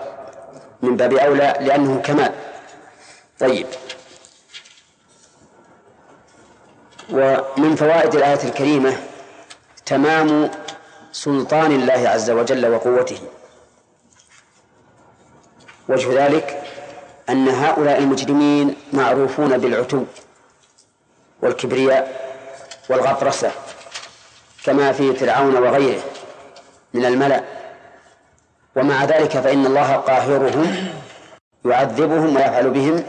من باب أولى لأنه كمال. طيب. ومن فوائد الآية الكريمة تمام سلطان الله عز وجل وقوته. وجه ذلك أن هؤلاء المجرمين معروفون بالعتو. والكبرياء والغطرسة كما في فرعون وغيره من الملأ. ومع ذلك فإن الله قاهرهم يعذبهم ويفعل بهم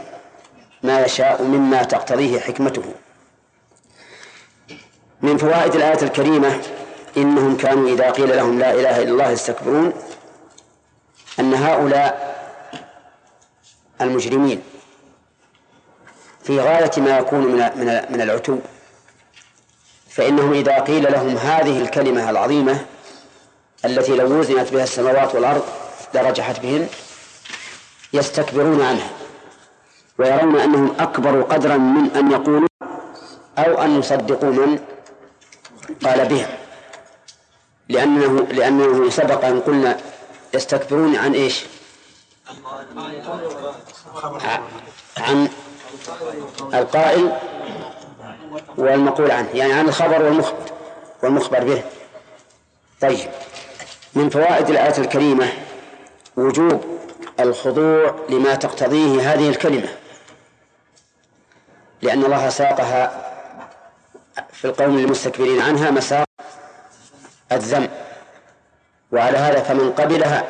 ما يشاء مما تقتضيه حكمته. من فوائد الآية الكريمة إنهم كانوا إذا قيل لهم لا إله إلا الله يستكبرون أن هؤلاء المجرمين. في غاية ما يكون من من من العتو. فإنهم إذا قيل لهم هذه الكلمة العظيمة التي لو وزنت بها السماوات والأرض لرجحت بهن يستكبرون عنها ويرون أنهم أكبر قدرا من أن يقولوا أو أن يصدقوا من قال بها لأنه لأنه سبق أن قلنا يستكبرون عن إيش؟ عن القائل والمقول عنه يعني عن الخبر والمخبر والمخبر به. طيب من فوائد الآية الكريمة وجوب الخضوع لما تقتضيه هذه الكلمة لأن الله ساقها في القوم المستكبرين عنها مساق الذم وعلى هذا فمن قبلها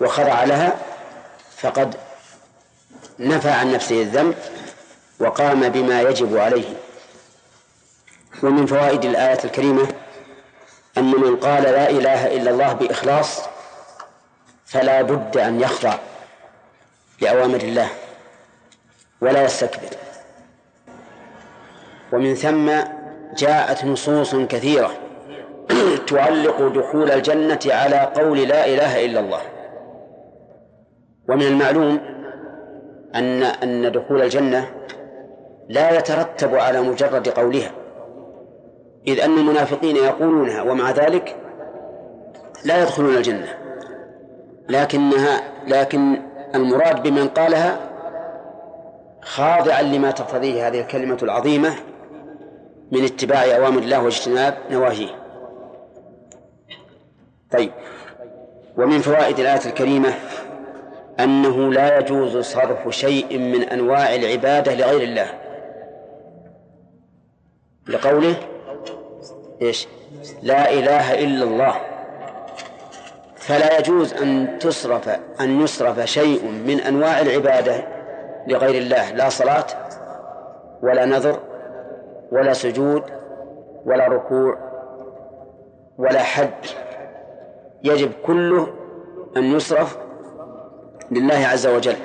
وخضع لها فقد نفى عن نفسه الذنب وقام بما يجب عليه. ومن فوائد الآية الكريمة أن من قال لا إله إلا الله بإخلاص فلا بد أن يخضع لأوامر الله ولا يستكبر. ومن ثم جاءت نصوص كثيرة تعلق دخول الجنة على قول لا إله إلا الله. ومن المعلوم أن أن دخول الجنة لا يترتب على مجرد قولها. إذ أن المنافقين يقولونها ومع ذلك لا يدخلون الجنة. لكنها لكن المراد بمن قالها خاضعا لما تقتضيه هذه الكلمة العظيمة من اتباع أوامر الله واجتناب نواهيه. طيب. ومن فوائد الآية الكريمة أنه لا يجوز صرف شيء من أنواع العبادة لغير الله. لقوله إيش؟ لا إله إلا الله. فلا يجوز أن تصرف أن يصرف شيء من أنواع العبادة لغير الله لا صلاة ولا نذر ولا سجود ولا ركوع ولا حج. يجب كله أن يصرف لله عز وجل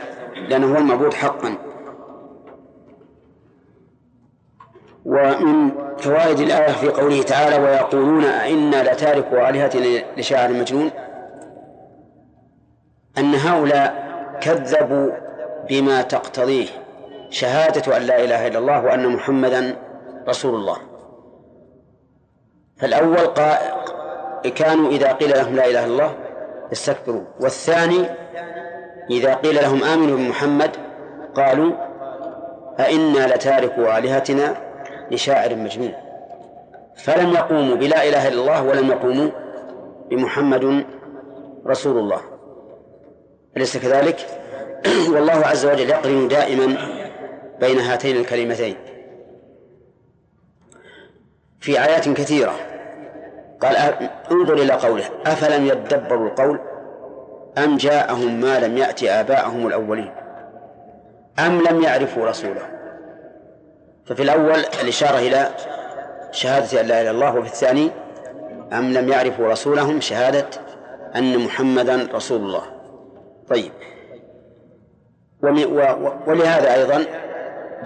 لأنه هو المعبود حقا. ومن فوائد الآية في قوله تعالى ويقولون أئنا لتاركوا آلهتنا لشاعر مجنون أن هؤلاء كذبوا بما تقتضيه شهادة أن لا إله إلا الله وأن محمدا رسول الله. فالأول قا... كانوا إذا قيل لهم لا إله إلا الله استكبروا. والثاني إذا قيل لهم آمنوا بمحمد قالوا أئنا لتاركوا آلهتنا لشاعر مجنون. فلم يقوموا بلا إله إلا الله ولم يقوموا بمحمد رسول الله. أليس كذلك؟ والله عز وجل يقرن دائما بين هاتين الكلمتين. في آيات كثيرة. قال انظر إلى قوله أفلم يدبروا القول أم جاءهم ما لم يأت آباءهم الأولين؟ أم لم يعرفوا رسوله؟ ففي الأول الإشارة إلى شهادة أن لا إله إلا الله وفي الثاني أم لم يعرفوا رسولهم شهادة أن محمدا رسول الله. طيب. ولهذا أيضا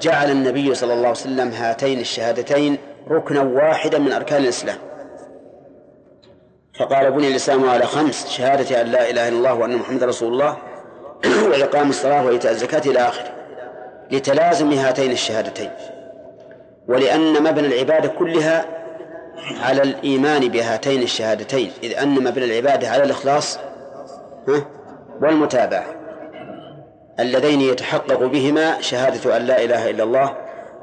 جعل النبي صلى الله عليه وسلم هاتين الشهادتين ركنا واحدا من أركان الإسلام. فقال بني الإسلام على خمس شهادة أن لا إله إلا الله وأن محمد رسول الله وإقام الصلاة وإيتاء الزكاة إلى آخره. لتلازم هاتين الشهادتين. ولأن مبنى العبادة كلها على الإيمان بهاتين الشهادتين إذ أن مبنى العبادة على الإخلاص والمتابعة اللذين يتحقق بهما شهادة أن لا إله إلا الله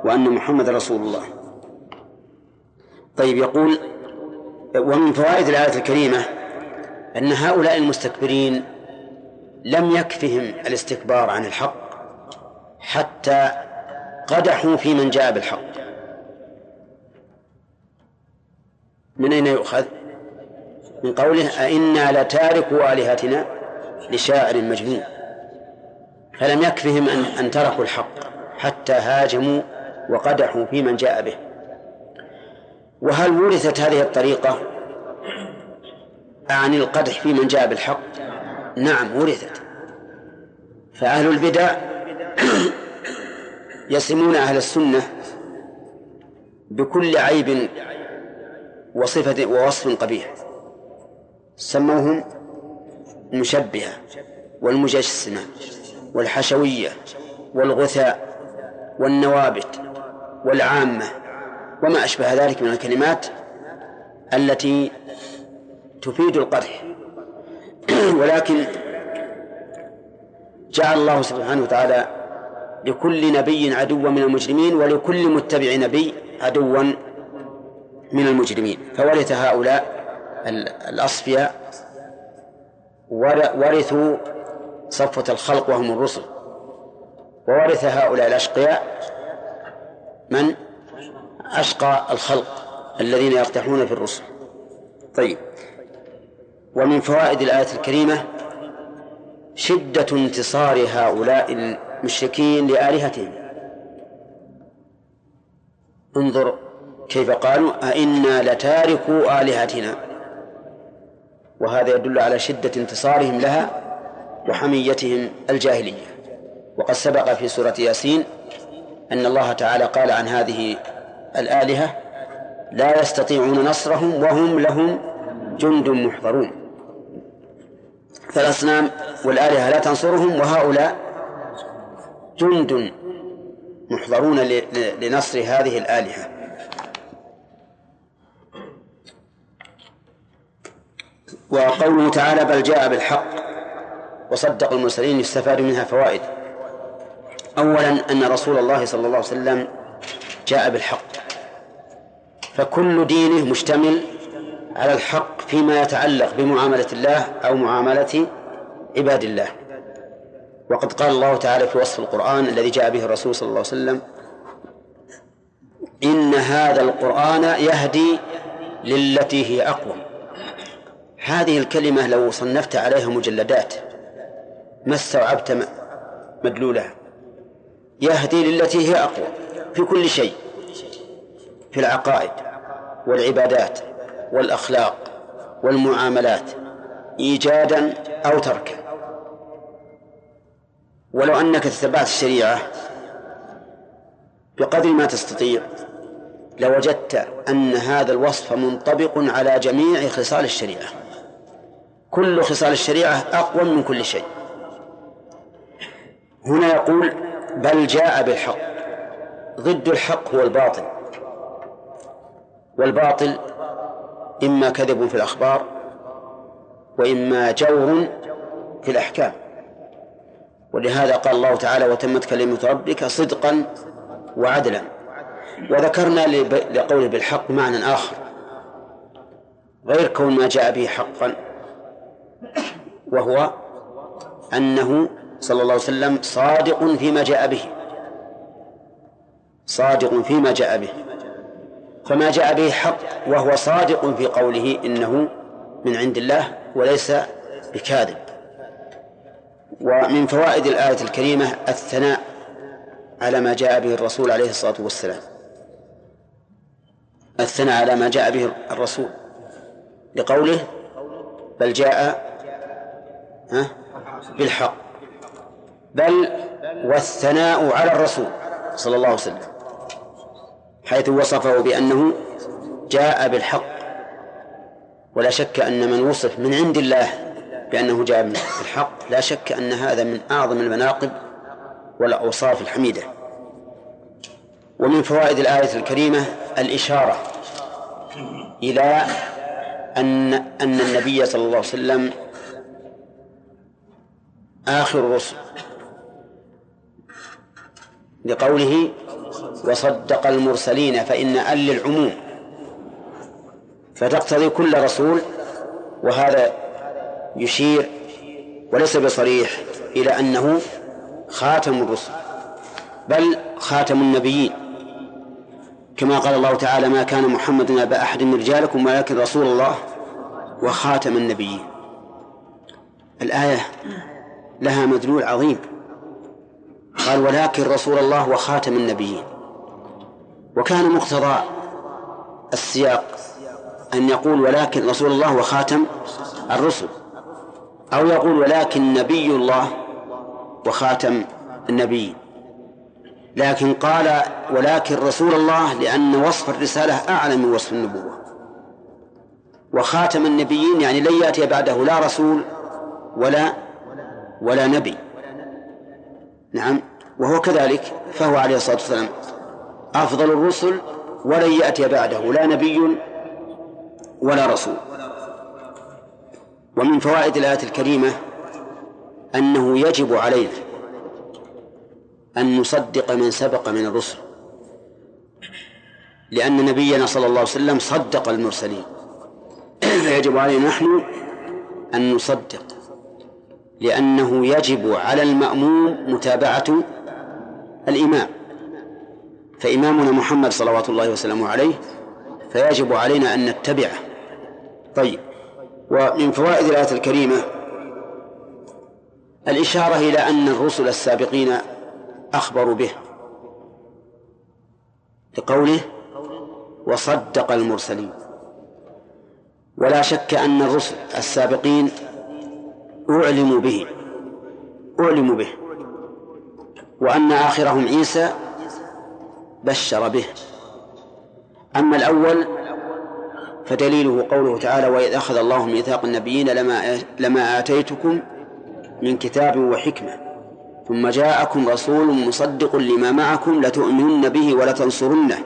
وأن محمد رسول الله. طيب يقول ومن فوائد الآية الكريمة أن هؤلاء المستكبرين لم يكفهم الاستكبار عن الحق حتى قدحوا في من جاء بالحق. من أين يؤخذ؟ من قوله أئنا لتاركوا آلهتنا لشاعر مجنون. فلم يكفهم أن أن تركوا الحق حتى هاجموا وقدحوا في من جاء به. وهل ورثت هذه الطريقة عن القدح في من جاء بالحق؟ نعم ورثت. فأهل البدع يسمون أهل السنة بكل عيب وصفة ووصف قبيح. سموهم المشبهة والمجسمة والحشوية والغثاء والنوابت والعامة وما أشبه ذلك من الكلمات التي تفيد القدح. ولكن جعل الله سبحانه وتعالى لكل نبي عدوا من المجرمين ولكل متبع نبي عدوا من المجرمين. فورث هؤلاء الأصفياء ورثوا صفوة الخلق وهم الرسل. وورث هؤلاء الأشقياء من؟ أشقى الخلق الذين يقتحون في الرسل. طيب. ومن فوائد الآية الكريمة شدة انتصار هؤلاء المشركين لآلهتهم. انظر كيف قالوا؟ أئنا لتاركوا آلهتنا. وهذا يدل على شدة انتصارهم لها وحميتهم الجاهلية. وقد سبق في سورة ياسين أن الله تعالى قال عن هذه الآلهة لا يستطيعون نصرهم وهم لهم جند محضرون. فالأصنام والآلهة لا تنصرهم وهؤلاء جند محضرون لنصر هذه الآلهة. وقوله تعالى بل جاء بالحق وصدق المرسلين يستفاد منها فوائد. أولا أن رسول الله صلى الله عليه وسلم جاء بالحق. فكل دينه مشتمل على الحق فيما يتعلق بمعاملة الله أو معاملة عباد الله. وقد قال الله تعالى في وصف القرآن الذي جاء به الرسول صلى الله عليه وسلم إن هذا القرآن يهدي للتي هي أقوم. هذه الكلمة لو صنفت عليها مجلدات ما استوعبت مدلولها. يهدي للتي هي أقوى في كل شيء في العقائد والعبادات والأخلاق والمعاملات إيجادا أو تركا. ولو أنك تتبعت الشريعة بقدر ما تستطيع لوجدت أن هذا الوصف منطبق على جميع خصال الشريعة. كل خصال الشريعة أقوى من كل شيء. هنا يقول بل جاء بالحق. ضد الحق هو الباطل. والباطل إما كذب في الأخبار وإما جور في الأحكام. ولهذا قال الله تعالى وتمت كلمة ربك صدقا وعدلا. وذكرنا لقوله بالحق معنى آخر. غير كون ما جاء به حقا وهو أنه صلى الله عليه وسلم صادق فيما جاء به. صادق فيما جاء به. فما جاء به حق وهو صادق في قوله إنه من عند الله وليس بكاذب. ومن فوائد الآية الكريمة الثناء على ما جاء به الرسول عليه الصلاة والسلام. الثناء على ما جاء به الرسول. لقوله بل جاء ها؟ بالحق. بل والثناء على الرسول صلى الله عليه وسلم حيث وصفه بأنه جاء بالحق. ولا شك أن من وصف من عند الله بأنه جاء بالحق لا شك أن هذا من أعظم المناقب والأوصاف الحميدة. ومن فوائد الآية الكريمة الإشارة إلى أن أن النبي صلى الله عليه وسلم آخر الرسل. لقوله وصدق المرسلين فإن أل للعموم فتقتضي كل رسول وهذا يشير وليس بصريح إلى أنه خاتم الرسل بل خاتم النبيين. كما قال الله تعالى ما كان محمد أبا أحد من رجالكم ولكن رسول الله وخاتم النبيين. الآية لها مدلول عظيم. قال ولكن رسول الله وخاتم النبيين. وكان مقتضى السياق أن يقول ولكن رسول الله وخاتم الرسل. أو يقول ولكن نبي الله وخاتم النبيين. لكن قال ولكن رسول الله لأن وصف الرسالة أعلى من وصف النبوة. وخاتم النبيين يعني لن يأتي بعده لا رسول ولا ولا نبي. نعم. وهو كذلك فهو عليه الصلاة والسلام أفضل الرسل ولن يأتي بعده لا نبي ولا رسول. ومن فوائد الآية الكريمة أنه يجب علينا أن نصدق من سبق من الرسل. لأن نبينا صلى الله عليه وسلم صدق المرسلين. فيجب علينا نحن أن نصدق. لأنه يجب على المأموم متابعة الإمام. فإمامنا محمد صلوات الله وسلامه عليه فيجب علينا أن نتبعه. طيب ومن فوائد الآية الكريمة الإشارة إلى أن الرسل السابقين أخبروا به لقوله وصدق المرسلين. ولا شك أن الرسل السابقين أعلموا به. أعلموا به. وأن آخرهم عيسى بشر به. أما الأول فدليله قوله تعالى وإذ أخذ الله ميثاق النبيين لما لما آتيتكم من كتاب وحكمة. ثم جاءكم رسول مصدق لما معكم لتؤمنن به ولتنصرنه.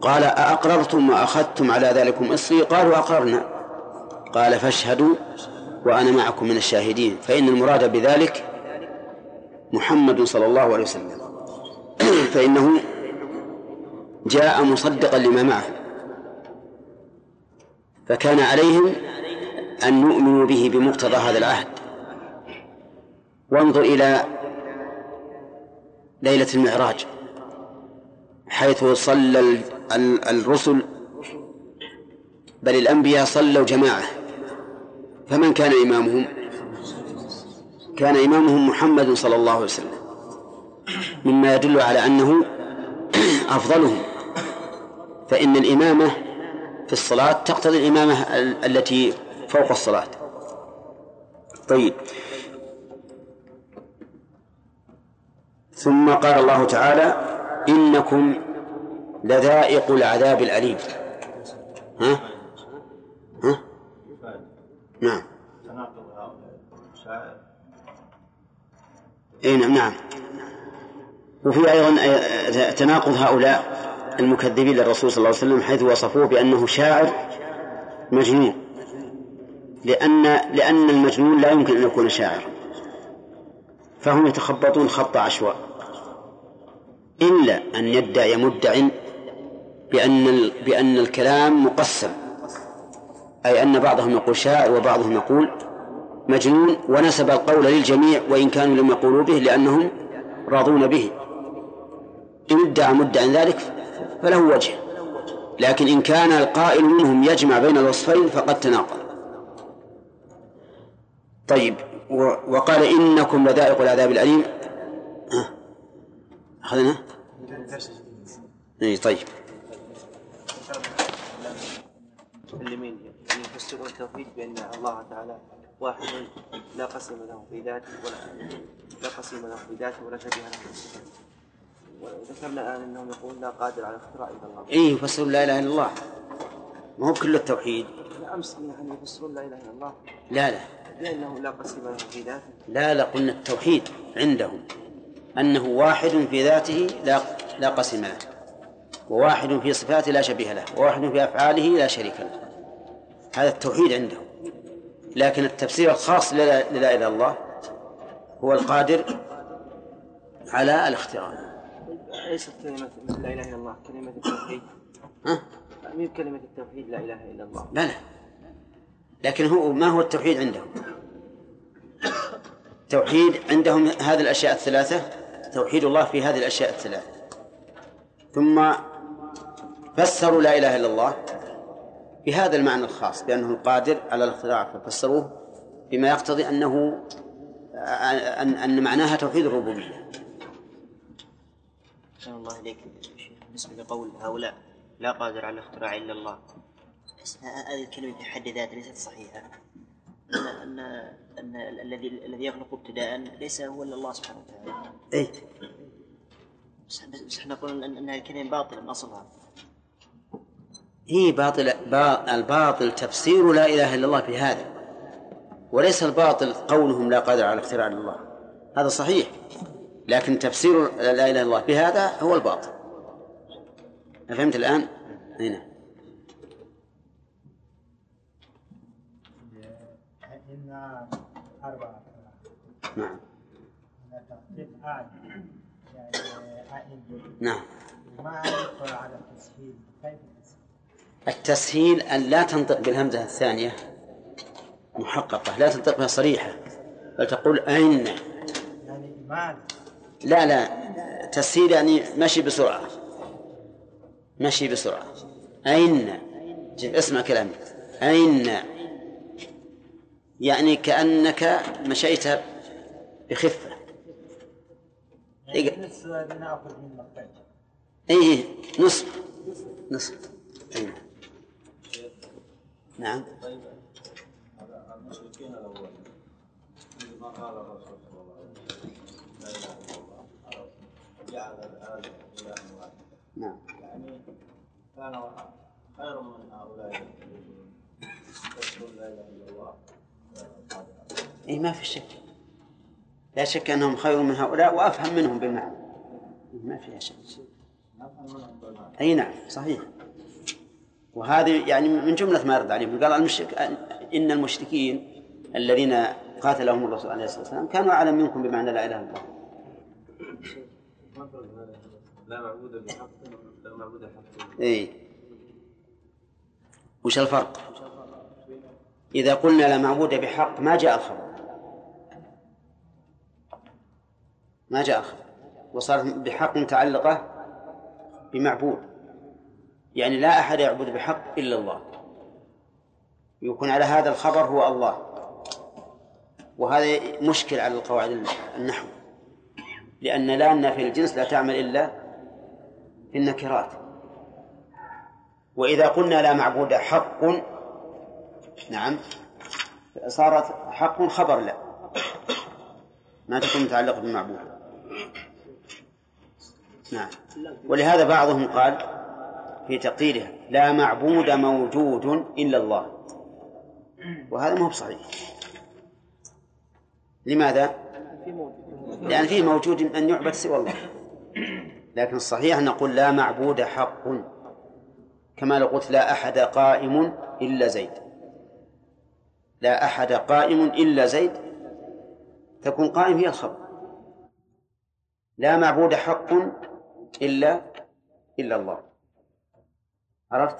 قال أأقررتم وأخذتم على ذلكم إصري? قالوا أقررنا. قال فاشهدوا. وأنا معكم من الشاهدين. فإن المراد بذلك محمد صلى الله عليه وسلم. فإنه جاء مصدقا لما معه. فكان عليهم أن يؤمنوا به بمقتضى هذا العهد. وانظر إلى ليلة المعراج حيث صلى ال- ال- الرسل بل الأنبياء صلوا جماعة. فمن كان إمامهم؟ كان إمامهم محمد صلى الله عليه وسلم. مما يدل على أنه أفضلهم. فإن الإمامة في الصلاة تقتضي الإمامة ال- التي فوق الصلاة. طيب. ثم قال الله تعالى إنكم لذائق العذاب الأليم؟ ها؟ نعم. تناقض هؤلاء الشاعر اي نعم نعم. وفي أيضا آه، تناقض هؤلاء المكذبين للرسول صلى الله عليه وسلم حيث وصفوه بأنه شاعر مجنون. لأن لأن المجنون لا يمكن أن يكون شاعر فهم يتخبطون خط عشواء. إلا أن يدعي مدع بأن بأن الكلام مقسم. أي أن بعضهم يقول شاعر وبعضهم يقول مجنون ونسب القول للجميع وإن كانوا لم يقولوا به لأنهم راضون به. إن ادعى مدع ذلك فله وجه لكن إن كان القائل منهم يجمع بين الوصفين فقد تناقض. طيب وقال إنكم لذائق العذاب الأليم. أخذنا؟ إي طيب. يعني يفسرون التوحيد بأن الله تعالى واحد لا قسم له في ذاته ولا لا قسم له في ذاته ولا شبيه له في صفاته وذكرنا الآن أنهم يقولون لا قادر على اختراع إلا الله. إيه يفسرون لا إله إلا الله. ما هو كله التوحيد؟ لا أمس يعني يفسرون لا إله إلا الله. لا لا. بأنه لا قسم له في ذاته. لا لا قلنا التوحيد عندهم. أنه واحد في ذاته لا لا قسم له. وواحد في صفاته لا شبيه له. وواحد في أفعاله لا شريك له. هذا التوحيد عندهم. لكن التفسير الخاص للا لا إله الله هو القادر على الاختراع. ليست كلمة لا إله إلا الله كلمة التوحيد. ها؟ مين كلمة التوحيد لا إله إلا الله؟ لا. لكن هو ما هو التوحيد عندهم؟ توحيد عندهم هذه الأشياء الثلاثة توحيد الله في هذه الأشياء الثلاثة. ثم فسروا لا إله إلا الله. بهذا المعنى الخاص بأنه القادر على الاختراع ففسروه بما يقتضي أنه أن أن معناها توحيد الربوبية. أحسن الله إليك بالنسبة لقول هؤلاء لا قادر على الاختراع إلا الله. بس هذه الكلمة في حد ذاتها ليست صحيحة. أن أن الذي الذي يخلق ابتداء ليس هو إلا الله سبحانه وتعالى. إيه بس إحنا نقول أن أنها كلمة باطلة من أصلها. هي باطل با الباطل تفسير لا إله إلا الله في هذا وليس الباطل قولهم لا قادر على اختراع الله. هذا صحيح لكن تفسير لا إله إلا الله بهذا هو الباطل. فهمت الآن؟ هنا إن أربعة. نعم. يعني نعم. ما على؟ التسهيل أن لا تنطق بالهمزة الثانية محققة لا تنطق بها صريحة بل تقول أين. لا لا تسهيل يعني مشي بسرعة مشي بسرعة. أين. شوف اسمع كلامي. أين. يعني كأنك مشيت بخفة. نص ناخذ من مخرج إيه نصف نصف أين. نعم. طيب المشركين الأول ما قال الرسول صلى الله عليه وسلم لا اله الا الله جعل الآلهة إلها واحدا نعم. يعني كان خير من هؤلاء يقولون لا اله الا الله إيه ما في شك. لا شك أنهم خير من هؤلاء وأفهم منهم بالمعنى. ما فيها شك. نفهم منهم بالمعنى أي نعم صحيح. وهذه يعني من جملة ما يرد عليهم. قال المشرك إن المشركين الذين قاتلهم الرسول عليه الصلاة والسلام كانوا أعلم منكم بمعنى لا إله إلا الله. لا معبود بحق لا معبود بحق إيه. وش الفرق؟ إذا قلنا لا معبود بحق ما جاء الخبر ما جاء الخبر وصارت بحق متعلقة بمعبود. يعني لا أحد يعبد بحق إلا الله. يكون على هذا الخبر هو الله. وهذا مشكل على القواعد النحو. لأن لا النافية الجنس لا تعمل إلا في النكرات. وإذا قلنا لا معبود حق نعم صارت حق خبر لا. ما تكون متعلقة بالمعبود. نعم. ولهذا بعضهم قال في تقديرها. لا معبود موجود إلا الله. وهذا ما هو بصحيح. لماذا؟ لأن فيه موجود أن يعبد سوى الله. لكن الصحيح أن نقول لا معبود حق. كما لو قلت لا أحد قائم إلا زيد. لا أحد قائم إلا زيد. تكون قائم هي الخبر. لا معبود حق إلا إلا الله. عرفت؟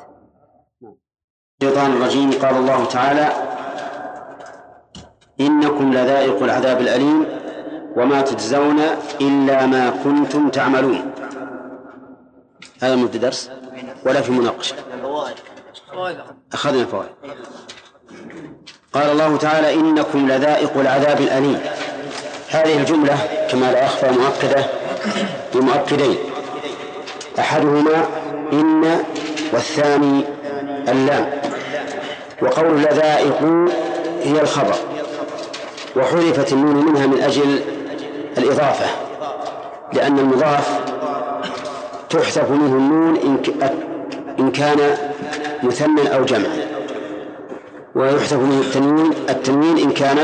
الشيطان الرجيم قال الله تعالى إنكم لذائق العذاب الأليم وما تجزون إلا ما كنتم تعملون. هذا مد درس ولا في مناقشة. أخذنا فوائد. قال الله تعالى إنكم لذائق العذاب الأليم. هذه الجملة كما لا يخفى مؤكدة بمؤكدين. أحدهما إن والثاني اللام. وقول لذائق هي الخبر. وحذفت النون منها من أجل الإضافة لأن المضاف تحذف منه النون إن كان مثنى أو جمع. ويحذف منه التنوين التنوين إن كان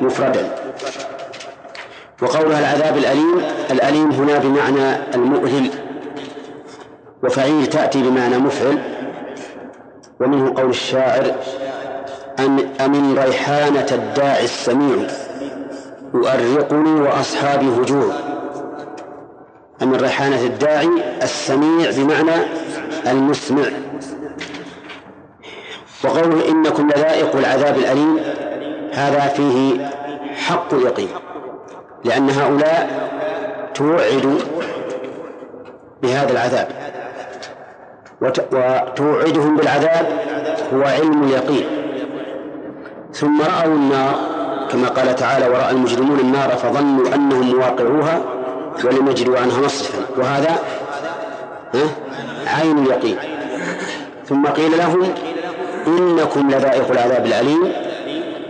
مفردا. وقولها العذاب الأليم الأليم هنا بمعنى المؤلم وفعيل تأتي بمعنى مفعل ومنه قول الشاعر أن أمن ريحانة الداعي السميع يؤرقني وأصحابي هجور أمن ريحانة الداعي السميع بمعنى المسمع. وقوله إنكم لذائق العذاب الأليم هذا فيه حق اليقين لأن هؤلاء توعد بهذا العذاب. وتوعدهم بالعذاب هو علم اليقين. ثم رأوا النار كما قال تعالى ورأى المجرمون النار فظنوا أنهم مواقعوها ولم يجدوا عنها مصرفا. وهذا عين اليقين. ثم قيل لهم إنكم لذائق العذاب الأليم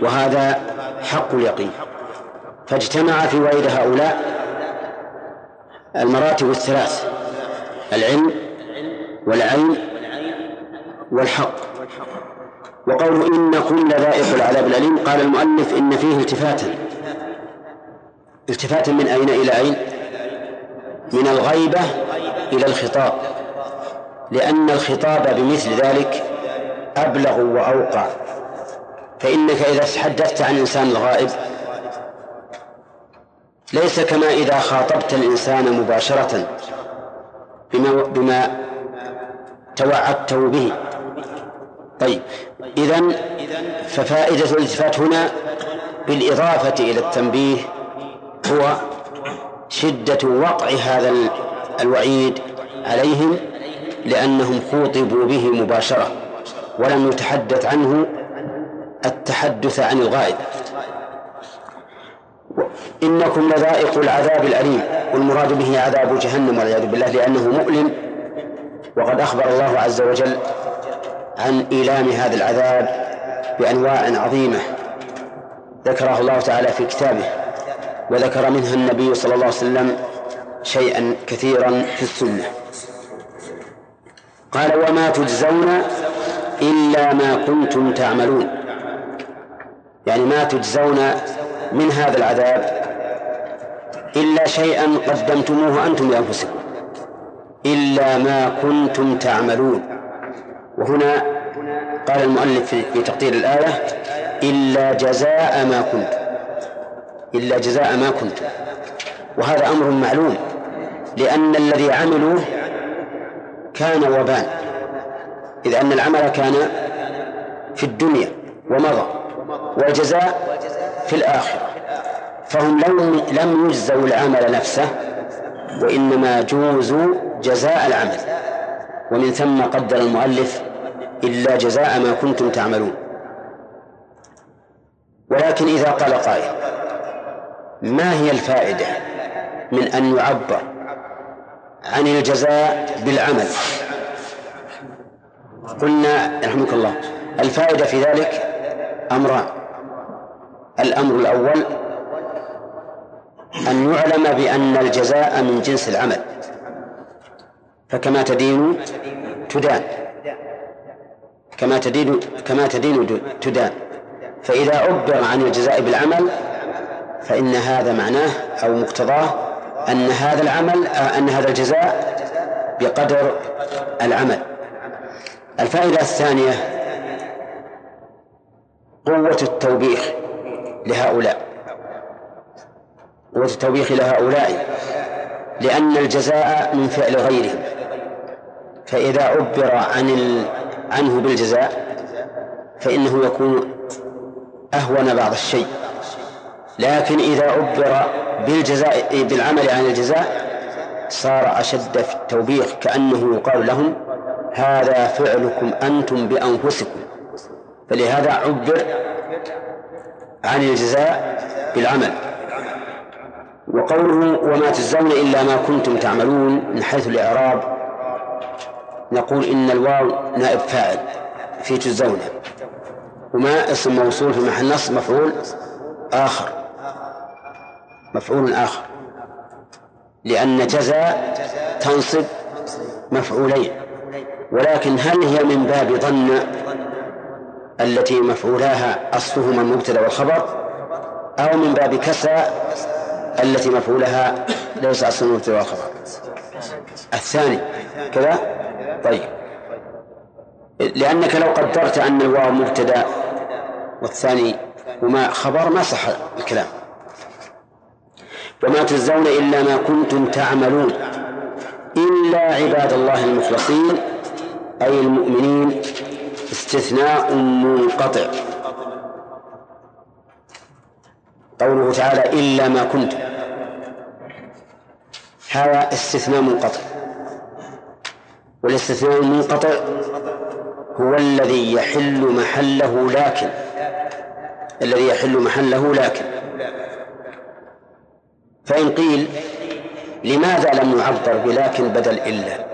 وهذا حق اليقين. فاجتمع في وعيد هؤلاء المراتب الثلاث العلم والعين والحق. وقوله إنكم لذائق العذاب الأليم قال المؤلف إن فيه التفاتا التفاتا من أين إلى أين؟ من الغيبة إلى الخطاب. لأن الخطاب بمثل ذلك أبلغ وأوقع. فإنك إذا تحدثت عن الإنسان الغائب ليس كما إذا خاطبت الإنسان مباشرة بما, بما توعدته به. طيب إذن ففائدة الالتفات هنا بالإضافة إلى التنبيه هو شدة وقع هذا الوعيد عليهم لأنهم خوطبوا به مباشرة ولم يتحدث عنه التحدث عن الغائب. إنكم لذائق العذاب الأليم والمراد به عذاب جهنم والعياذ بالله لأنه مؤلم وقد أخبر الله عز وجل عن إيلام هذا العذاب بأنواع عظيمة ذكره الله تعالى في كتابه وذكر منها النبي صلى الله عليه وسلم شيئا كثيرا في السنة. قال وما تجزون إلا ما كنتم تعملون. يعني ما تجزون من هذا العذاب إلا شيئا قدمتموه أنتم لأنفسكم. إلا ما كنتم تعملون. وهنا قال المؤلف في تقدير الآية إلا جزاء ما كنتم إلا جزاء ما كنتم وهذا أمر معلوم لأن الذي عملوه كان وبان إذ أن العمل كان في الدنيا ومضى والجزاء في الآخرة. فهم لم لم يجزوا العمل نفسه وإنما جوزوا جزاء العمل ومن ثم قدر المؤلف إلا جزاء ما كنتم تعملون. ولكن إذا قال قائل ما هي الفائدة من أن يعبر عن الجزاء بالعمل؟ قلنا رحمك الله الفائدة في ذلك أمران. الأمر الأول أن يعلم بأن الجزاء من جنس العمل. فكما تدين تدان. كما تدين كما تدين تدان. فإذا عبر عن الجزاء بالعمل فإن هذا معناه أو مقتضاه أن هذا العمل أن هذا الجزاء بقدر العمل. الفائدة الثانية قوة التوبيخ لهؤلاء. قوة التوبيخ لهؤلاء لأن الجزاء من فعل غيرهم. فإذا عبر عن ال... عنه بالجزاء فإنه يكون أهون بعض الشيء. لكن إذا عبر بالجزاء بالعمل عن الجزاء صار أشد في التوبيخ كأنه يقال لهم هذا فعلكم أنتم بأنفسكم. فلهذا عبر عن الجزاء بالعمل. وقوله وما تجزون إلا ما كنتم تعملون من حيث الإعراب نقول إن الواو نائب فاعل في تجزون وما اسم موصول في محل نصب مفعول آخر. مفعول آخر. لأن جزاء تنصب مفعولين. ولكن هل هي من باب ظن التي مفعولاها أصلهما المبتدأ والخبر؟ أو من باب كسى التي مفعولها ليس أصل المبتدأ والخبر؟ الثاني. كذا؟ طيب. لأنك لو قدرت أن الواو مبتدأ والثاني وما خبر ما صح الكلام. وما تجزون إلا ما كنتم تعملون إلا عباد الله المخلصين أي المؤمنين استثناء منقطع. قوله تعالى إلا ما كنتم. هذا استثناء منقطع. والاستثناء المنقطع هو الذي يحل محله لكن. الذي يحل محله لكن. فإن قيل لماذا لم يعبر بلكن بدل إلا؟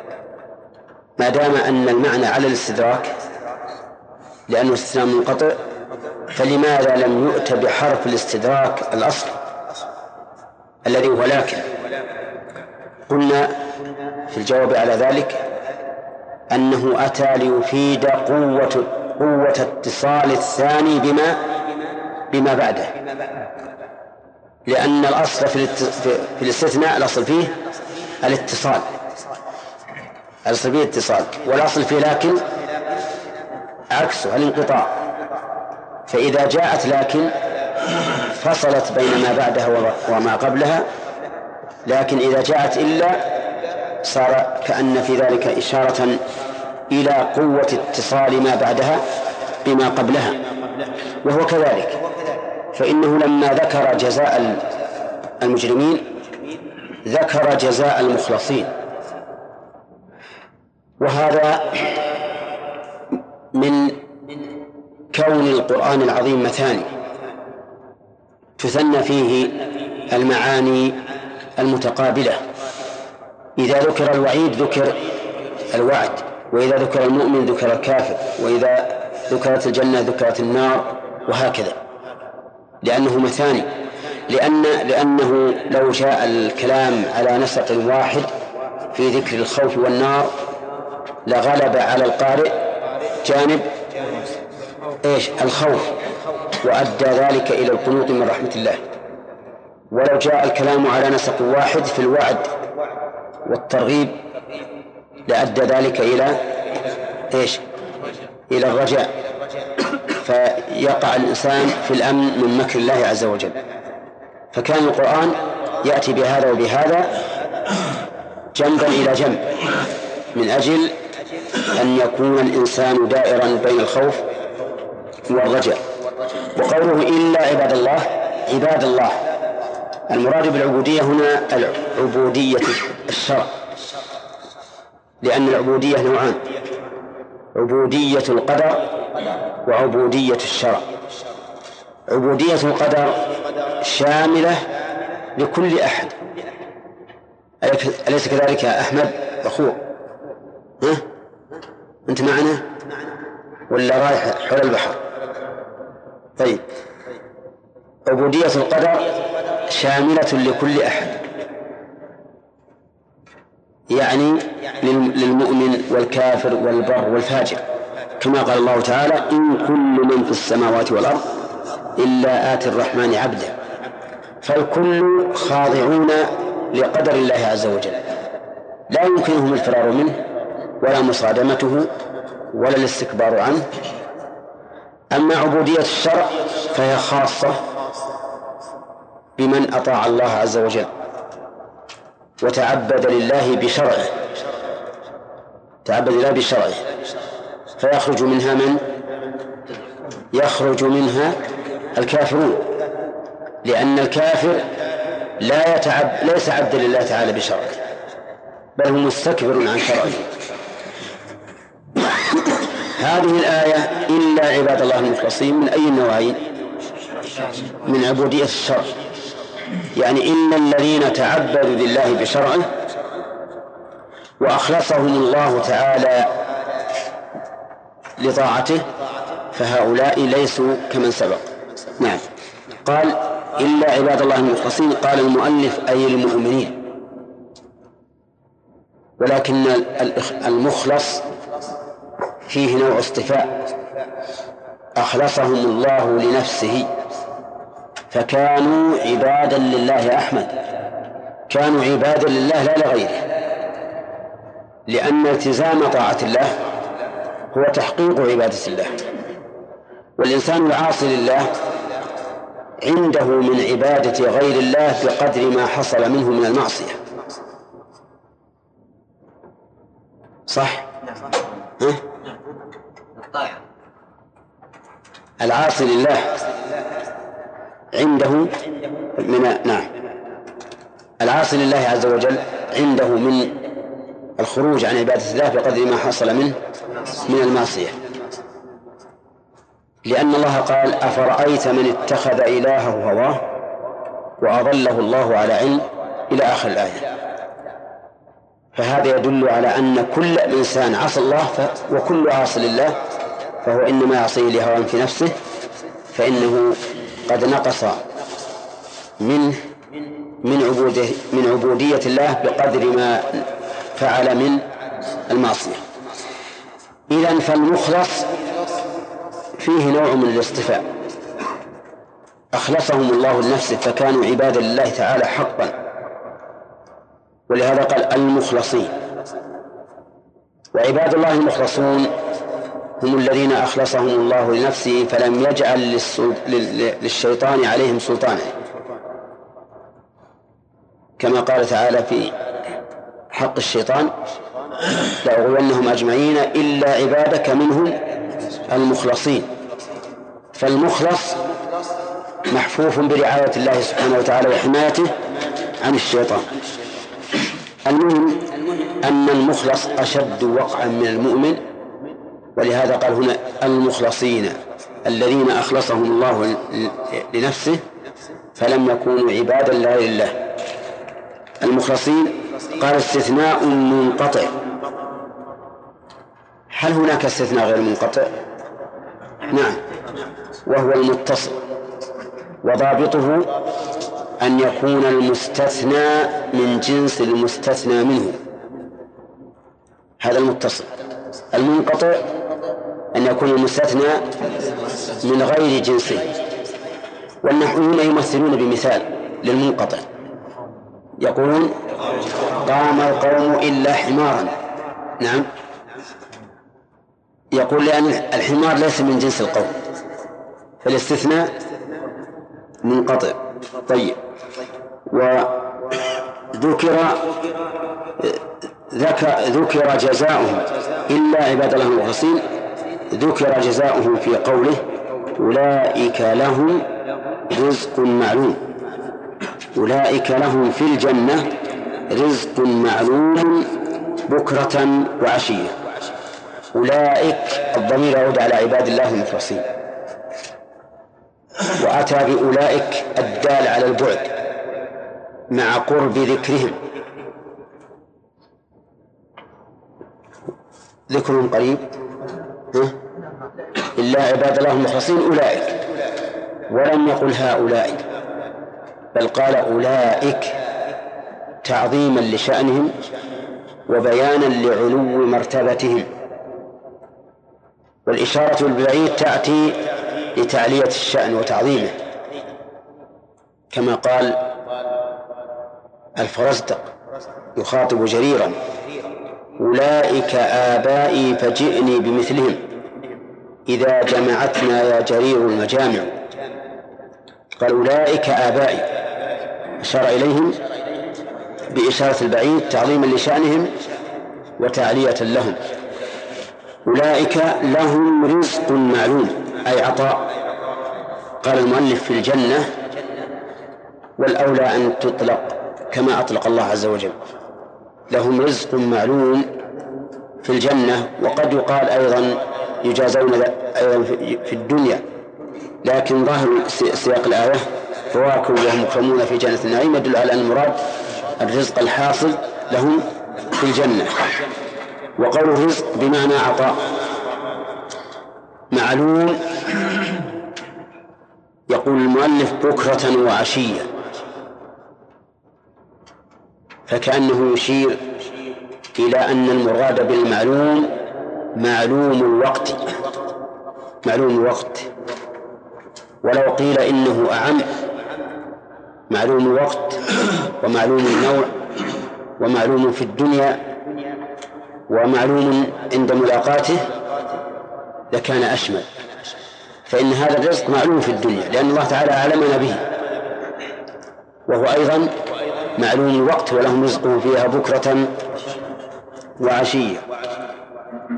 ما دام أن المعنى على الاستدراك لأنه استثناء منقطع فلماذا لم يؤت بحرف الاستدراك الأصل؟ الذي هو لكن. قلنا في الجواب على ذلك أنه أتى ليفيد قوة قوة اتصال الثاني بما بما بعده. لأن الأصل في, في الاستثناء الأصل فيه الاتصال. الأصل فيه الاتصال والأصل فيه لكن عكسه الانقطاع. فإذا جاءت لكن فصلت بين ما بعدها وما قبلها لكن إذا جاءت إلا صار كأن في ذلك إشارة إلى قوة اتصال ما بعدها بما قبلها وهو كذلك. فإنه لما ذكر جزاء المجرمين ذكر جزاء المخلصين. وهذا من كون القرآن العظيم مثاني تثنى فيه المعاني المتقابلة. إذا ذكر الوعيد ذكر الوعد وإذا ذكر المؤمن ذكر الكافر وإذا ذكرت الجنة ذكرت النار وهكذا. لأنه مثاني. لأن لأنه لو جاء الكلام على نسق واحد في ذكر الخوف والنار لغلب على القارئ جانب إيش؟ الخوف وأدى ذلك إلى القنوط من رحمة الله. ولو جاء الكلام على نسق واحد في الوعد والترغيب لأدى ذلك إلى إيش؟ إلى الرجاء. فيقع الإنسان في الأمن من مكر الله عز وجل. فكان القرآن يأتي بهذا وبهذا جنبا إلى جنب من أجل أن يكون الإنسان دائرا بين الخوف والرجاء. وقوله إلا عباد الله عباد الله. المراد بالعبودية هنا العبودية الشرع لأن العبودية نوعان عبودية القدر وعبودية الشرع. عبودية القدر شاملة لكل أحد. أليس كذلك يا أحمد أخوه ها؟ أنت معنا؟ ولا رايح حول البحر؟ طيب. عبودية القدر شاملة لكل أحد. يعني للمؤمن والكافر والبر والفاجر. كما قال الله تعالى إن كل من في السماوات والأرض إلا آتي الرحمن عبدا فالكل خاضعون لقدر الله عز وجل. لا يمكنهم الفرار منه ولا مصادمته ولا الاستكبار عنه. أما عبودية الشرع فهي خاصة بمن أطاع الله عز وجل وتعبد لله بشرعه تعبد لله بشرعه. فيخرج منها من؟ يخرج منها الكافرون لأن الكافر لا يتعب ليس عبدا لله تعالى بشرعه بل هو مستكبر عن شرعه. هذه الآية إلا عباد الله المخلصين من أي النوعين من عبودية الشرع. يعني إن الذين تعبدوا لله بشرعه وأخلصهم الله تعالى لطاعته فهؤلاء ليسوا كمن سبق. نعم. قال إلا عباد الله المخلصين. قال المؤلف أي المؤمنين. ولكن المخلص فيه نوع اصطفاء. أخلصهم الله لنفسه. فكانوا عبادا لله أحمد. كانوا عبادا لله لا لغيره. لأن التزام طاعة الله هو تحقيق عبادة الله. والإنسان العاصي لله عنده من عبادة غير الله بقدر ما حصل منه من المعصية. صح؟ ها؟ العاصي لله. عنده من نعم. العاصي لله عز وجل عنده من الخروج عن عبادة الله بقدر ما حصل منه من المعصية. لأن الله قال أفرأيت من اتخذ إلهه هواه وأضله الله على علم إلى آخر الآية. فهذا يدل على أن كل إنسان عصى الله ف... وكل عاص لله فهو إنما يعصيه لهوى في نفسه فإنه قد نقص منه من عبوده من عبودية الله بقدر ما فعل من المعصية. إذا فالمخلص فيه نوع من الاصطفاء أخلصهم الله لنفسه فكانوا عبادا لله تعالى حقا. ولهذا قال المخلصين. وعباد الله المخلصون هم الذين أخلصهم الله لنفسه فلم يجعل للشيطان عليهم سلطانا. كما قال تعالى في حق الشيطان لأغوينهم أجمعين إلا عبادك منهم المخلصين. فالمخلص محفوف برعاية الله سبحانه وتعالى وحمايته عن الشيطان. المهم أن المخلص أشد وقعا من المؤمن ولهذا قال هنا المخلصين الذين أخلصهم الله لنفسه فلم يكونوا عبادا لا لله. المخلصين قال استثناء منقطع. هل هناك استثناء غير منقطع؟ نعم. وهو المتصل. وضابطه أن يكون المستثنى من جنس المستثنى منه. هذا المتصل. المنقطع أن يكون المستثنى من غير جنسه والنحويون يمثلون بمثال للمنقطع. يقولون قام القوم إلا حمارا. نعم. يقول لأن الحمار ليس من جنس القوم. فالاستثناء منقطع. طيب. وذكر ذكر جزاؤهم إلا عباد الله المخلصين. ذكر جزاؤهم في قوله أولئك لهم رزق معلوم. أولئك لهم في الجنة رزق معلوم بكرة وعشية. أولئك الضمير يعود على عباد الله المخلصين وأتى بأولئك الدال على البعد مع قرب ذكرهم. ذكرهم قريب؟ إلا عباد الله المخلصين أولئك. ولم يقل هؤلاء بل قال أولئك تعظيما لشأنهم وبيانا لعلو مرتبتهم. والإشارة بالبعيد تأتي لتعلية الشأن وتعظيمه. كما قال الفرزدق يخاطب جريرا أولئك آبائي فجئني بمثلهم. إذا جمعتنا يا جرير المجامع. قال أولئك آبائي. أشار إليهم بإشارة البعيد تعظيما لشأنهم وتعلية لهم. أولئك لهم رزق معلوم أي عطاء. قال المؤلف في الجنة والأولى أن تطلق كما أطلق الله عز وجل. لهم رزق معلوم في الجنة وقد يقال أيضا يجازون أيضا في الدنيا. لكن ظاهر سياق الآية فواكه وهم مكرمون في جنة النعيم يدل على أن المراد الرزق الحاصل لهم في الجنة. وقول الرزق بمعنى عطاء معلوم يقول المؤلف بكرة وعشية. فكأنه يشير إلى أن المراد بالمعلوم معلوم الوقت. معلوم الوقت. ولو قيل إنه أعم معلوم الوقت ومعلوم النوع ومعلوم في الدنيا ومعلوم عند ملاقاته لكان أشمل. فإن هذا الرزق معلوم في الدنيا لأن الله تعالى أعلمنا به. وهو أيضا معلوم الوقت ولهم رزقهم فيها بكرة وعشية.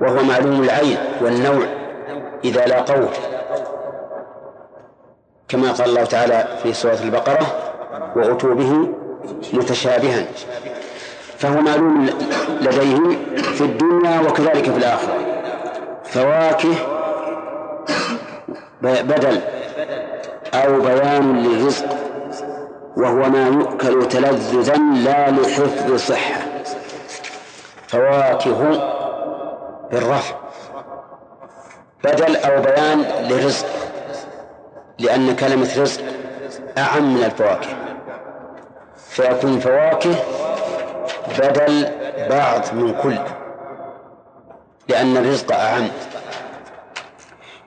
وهو معلوم العين والنوع إذا لاقوه كما قال الله تعالى في سورة البقرة وأتوا به متشابها فهو معلوم لديهم في الدنيا وكذلك في الآخرة. فواكه بدل أو بيان للرزق. وهو ما يؤكل تلذذا لا لحفظ صحة. فواكه بالرفع. بدل أو بيان للرزق لأن كلمة رزق أعم من الفواكه. فيكون فواكه بدل بعض من كل لأن الرزق أعم.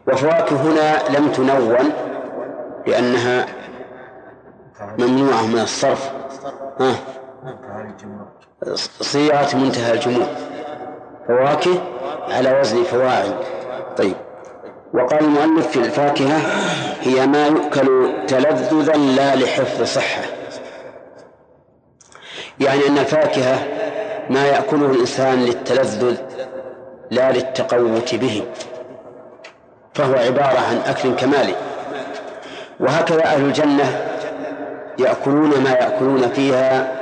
وفواكه هنا لم تنون لأنها ممنوعة من الصرف. ها؟ صيغة منتهى الجموع. فواكه على وزن فواعل. طيب. وقال المؤلف في الفاكهة هي ما يؤكل تلذذا لا لحفظ صحة. يعني أن الفاكهة ما يأكله الإنسان للتلذذ لا للتقوت به. فهو عبارة عن أكل كمالي. وهكذا أهل الجنة يأكلون ما يأكلون فيها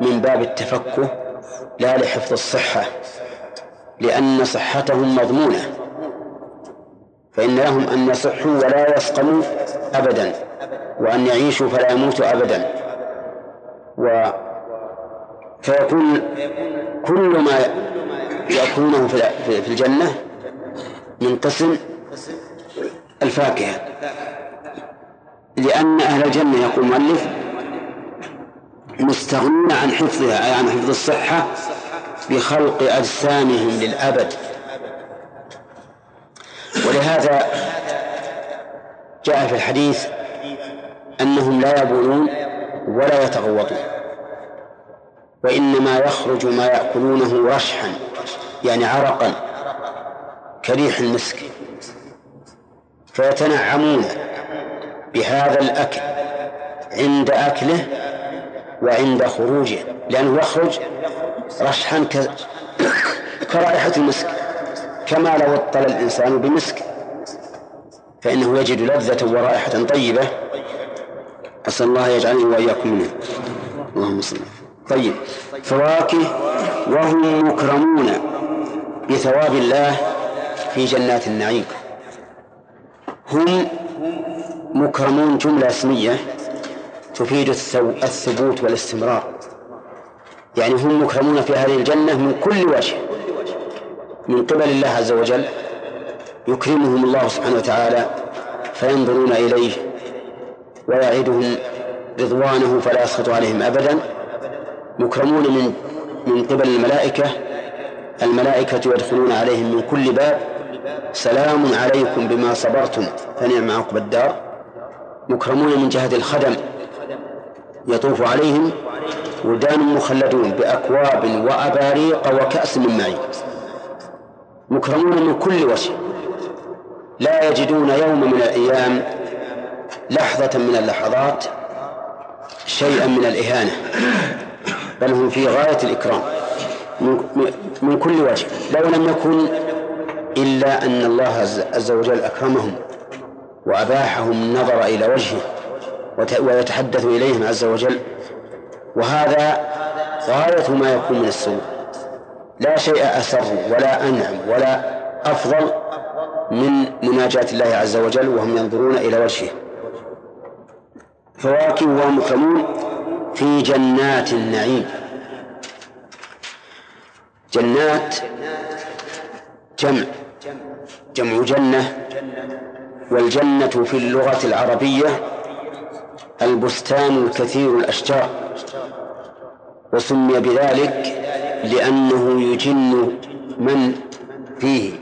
من باب التفكه لا لحفظ الصحة لأن صحتهم مضمونة فإن لهم أن يصحوا ولا يسقموا أبدا وأن يعيشوا فلا يموتوا أبدا. و فيكون كل ما يأكلونه في الجنة من قسم الفاكهة. لأن أهل الجنة يقول المؤلف مستغنون عن حفظها أي عن حفظ الصحة بخلق أجسامهم للأبد. ولهذا جاء في الحديث أنهم لا يبولون ولا يتغوطون وإنما يخرج ما يأكلونه رشحا يعني عرقا كريح المسك فيتنعمون. بهذا الأكل عند أكله وعند خروجه لأنه يخرج رشحا كرائحة المسك. كما لو اطل الإنسان بمسك فإنه يجد لذة ورائحة طيبة. أسأل الله يجعلني وإياكم منه اللهم صل طيب فواكه وهم مكرمون بثواب الله في جنات النعيم. هم مكرمون جملة اسمية تفيد الثبوت والاستمرار. يعني هم مكرمون في هذه الجنة من كل وجه. من قبل الله عز وجل يكرمهم الله سبحانه وتعالى فينظرون إليه ويعدهم رضوانه فلا يسخط عليهم أبدا. مكرمون من من قبل الملائكة. الملائكة يدخلون عليهم من كل باب. سلام عليكم بما صبرتم فنعم عقب الدار. مكرمون من جهة الخدم. يطوف عليهم ولدان مخلدون بأكواب وأباريق وكأس من معين. مكرمون من كل وجه. لا يجدون يوم من الأيام لحظة من اللحظات شيئا من الإهانة. بل هم في غاية الإكرام. من, كل وجه. لو لم يكن إلا أن الله عز وجل أكرمهم. وأباحهم النظر إلى وجهه ويتحدث إليهم عز وجل. وهذا غاية ما يكون من السوء. لا شيء أسر ولا أنعم ولا أفضل من مناجاة الله عز وجل وهم ينظرون إلى وجهه. فواكه ومكرمون في جنات النعيم. جنات جمع جمع جنة والجنة في اللغة العربية البستان الكثير الأشجار وسمي بذلك لأنه يجن من فيه.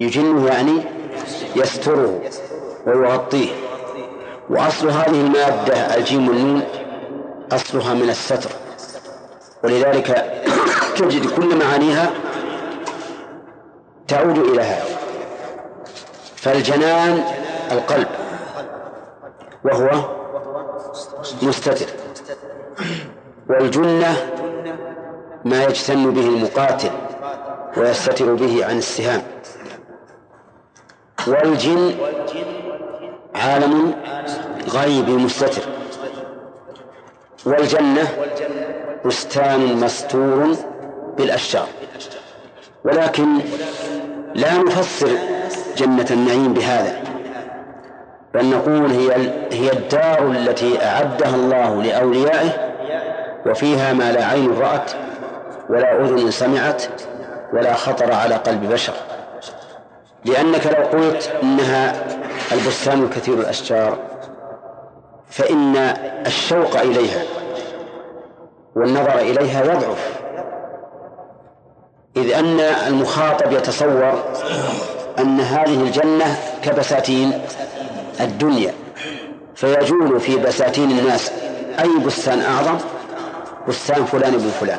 يجنه يعني يستره ويغطيه. وأصل هذه المادة الجيم والنون أصلها من الستر. ولذلك تجد كل معانيها تعود إلى هذا فالجنان القلب وهو مستتر. والجنة ما يجتن به المقاتل ويستتر به عن السهام. والجن عالم غيب مستتر. والجنة بستان مستور بالأشجار. ولكن لا نفسر جنة النعيم بهذا. بل نقول هي هي الدار التي أعدها الله لأوليائه وفيها ما لا عين رأت ولا أذن سمعت ولا خطر على قلب بشر. لأنك لو قلت إنها البستان الكثير الأشجار فإن الشوق إليها والنظر إليها يضعف. إذ أن المخاطب يتصور أن هذه الجنة كبساتين الدنيا. فيجول في بساتين الناس أي بستان أعظم؟ بستان فلان بن فلان.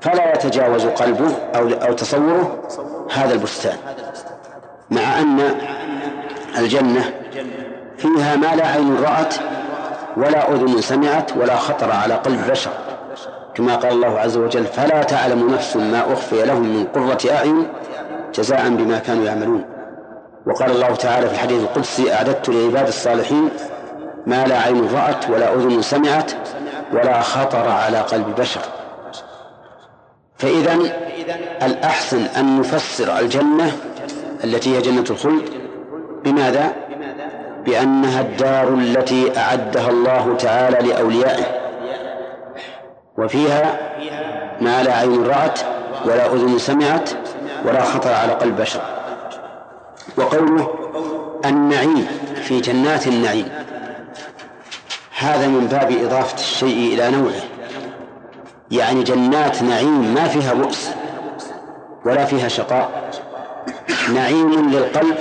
فلا يتجاوز قلبه أو أو تصوره هذا البستان. مع أن الجنة فيها ما لا عين رأت ولا أذن سمعت ولا خطر على قلب بشر. كما قال الله عز وجل فلا تعلم نفس ما أخفي لهم من قرة أعين جزاء بما كانوا يعملون. وقال الله تعالى في الحديث القدسي أعددت لعباد الصالحين ما لا عين رأت ولا أذن سمعت ولا خطر على قلب بشر. فإذا الأحسن أن نفسر الجنة التي هي جنة الخلد. بماذا؟ بأنها الدار التي أعدها الله تعالى لأوليائه. وفيها ما لا عين رأت ولا أذن سمعت ولا خطر على قلب بشر. وقوله النعيم في جنات النعيم. هذا من باب إضافة الشيء إلى نوعه. يعني جنات نعيم ما فيها بؤس ولا فيها شقاء. نعيم للقلب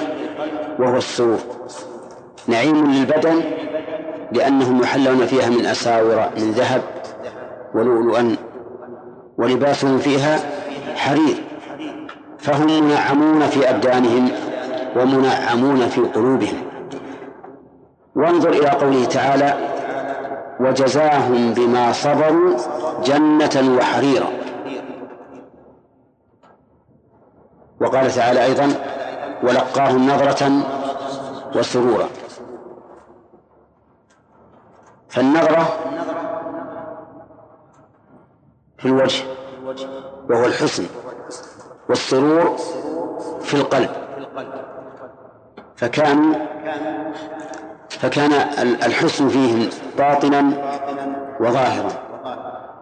وهو السرور نعيم للبدن لأنهم يحلون فيها من أساور من ذهب ولؤلؤا ولباسهم فيها حرير. فهم منعمون في أبدانهم ومنعمون في قلوبهم. وانظر إلى قوله تعالى وجزاهم بما صبروا جنة وحريرا. وقال تعالى أيضا ولقاهم نظرة وسرورا. فالنظرة في الوجه وهو الحسن. والسرور في القلب. فكان فكان الحسن فيهم باطنا وظاهرا.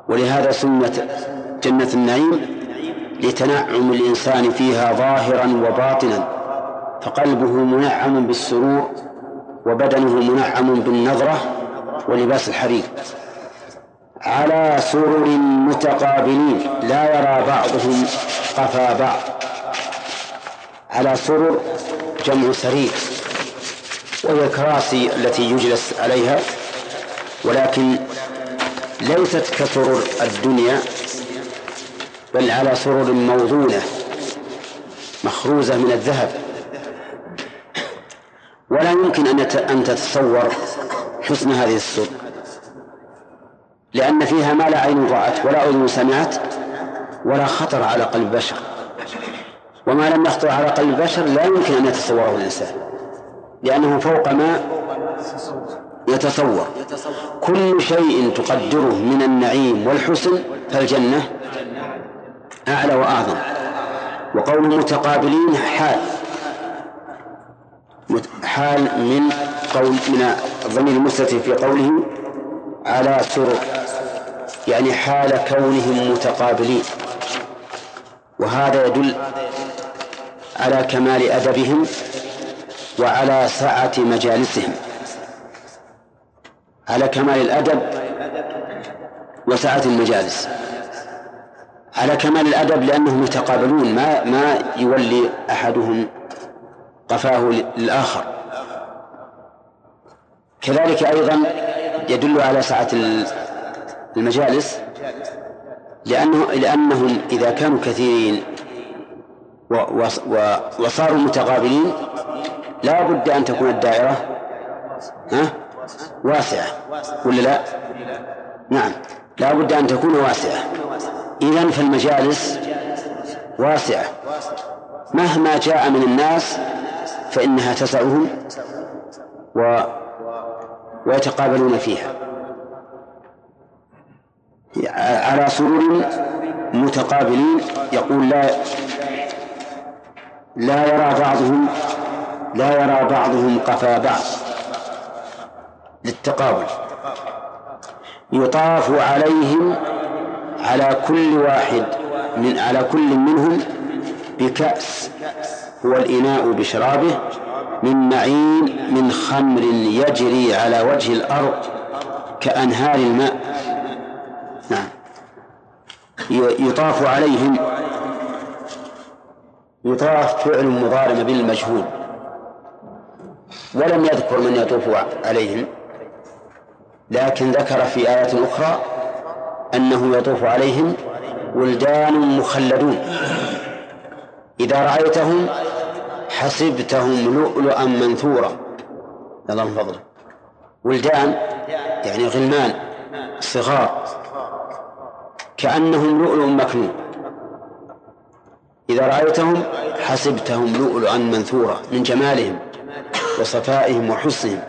ولهذا سمت جنة النعيم لتنعم الإنسان فيها ظاهرا وباطنا. فقلبه منعم بالسرور وبدنه منعم بالنظرة ولباس الحرير. على سرر متقابلين لا يرى بعضهم قفا بعض على سرر جمع سرير. وهي الكراسي التي يجلس عليها. ولكن ليست كسرر الدنيا بل على سرر موضونة مخروزة من الذهب. ولا يمكن أن أن تتصور حسن هذه السر لأن فيها ما لا عين رأت ولا أذن سمعت. ولا خطر على قلب بشر. وما لم يخطر على قلب بشر لا يمكن أن يتصوره الإنسان لأنه فوق ما يتصور. كل شيء تقدره من النعيم والحسن فالجنة أعلى وأعظم. وقول متقابلين حال حال من قول من الضمير المستتر في قوله على سرر يعني حال كونهم متقابلين. وهذا يدل على كمال أدبهم وعلى سعة مجالسهم. على كمال الأدب وسعة المجالس. على كمال الأدب لأنهم يتقابلون ما ما يولي أحدهم قفاه للآخر. كذلك أيضا يدل على سعة المجالس لأنه لأنهم إذا كانوا كثيرين وصاروا متقابلين لا بد أن تكون الدائرة ها؟ واسعة ولا لا؟ نعم لا بد أن تكون واسعة. إذا فالمجالس واسعة. مهما جاء من الناس فإنها تسعهم و ويتقابلون فيها. على سرور متقابلين يقول لا لا يرى بعضهم لا يرى بعضهم قفا بعض للتقابل. يطاف عليهم على كل واحد من على كل منهم بكأس هو الإناء بشرابه من معين من خمر يجري على وجه الأرض كأنهار الماء. يطاف عليهم. يطاف فعل مضارع بالمجهول. ولم يذكر من يطوف عليهم. لكن ذكر في آيات أخرى أنه يطوف عليهم ولدان مخلدون. إذا رأيتهم حسبتهم لؤلؤا منثورا. الله من فضله ولدان يعني غلمان صغار. كأنهم لؤلؤ مكنون. إذا رأيتهم حسبتهم لؤلؤا منثورا من جمالهم وصفائهم وحسنهم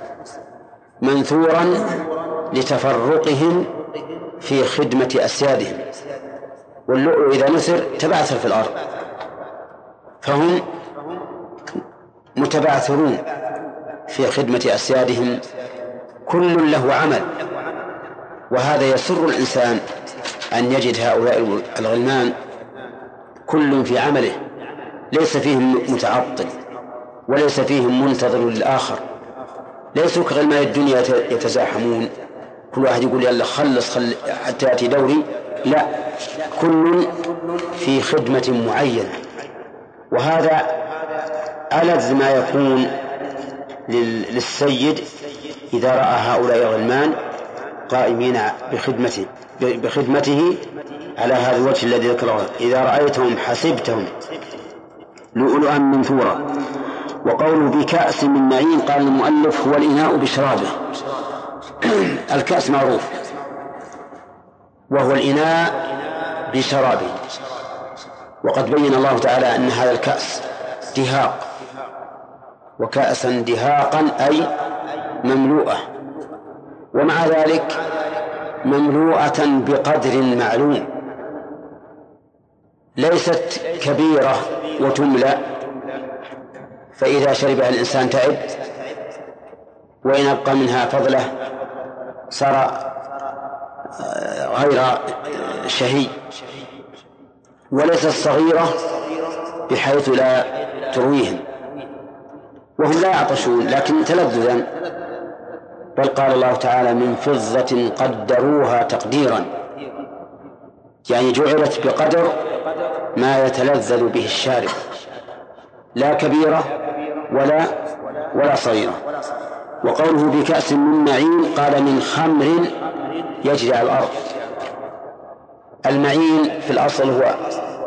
منثورا لتفرقهم في خدمة أسيادهم. واللؤلؤ إذا نثر تبعثر في الأرض. فهم متبعثرون في خدمة أسيادهم. كل له عمل. وهذا يسر الإنسان أن يجد هؤلاء الغلمان كل في عمله ليس فيهم متعطل وليس فيهم منتظر للآخر ليسوا كغلمان الدنيا يتزاحمون. كل واحد يقول يلا خلص خل حتى يأتي دوري. لا كل في خدمة معينة. وهذا ألذ ما يكون للسيد إذا رأى هؤلاء الغلمان. قائمين بخدمته بخدمته على هذا الوجه الذي ذكره. إذا رأيتهم حسبتهم. لؤلؤا منثورا. وقوله بكأس من معين قال المؤلف هو الإناء بشرابه. الكأس معروف. وهو الإناء بشرابه. وقد بين الله تعالى أن هذا الكأس دهاق. وكأسا دهاقا أي مملوءة. ومع ذلك مملوءة بقدر معلوم. ليست كبيرة وتملأ فإذا شربها الإنسان تعب وإن أبقى منها فضلة صار آه، غير شهي. وليست صغيرة بحيث لا ترويهم. وهم لا يعطشون لكن تلذذا. بل قال الله تعالى من فضة قدروها تقديرا. يعني جعلت بقدر ما يتلذذ به الشارب. لا كبيرة ولا ولا صغيرة. وقوله بكأس من معين قال من خمر يجري على الأرض. المعين في الأصل هو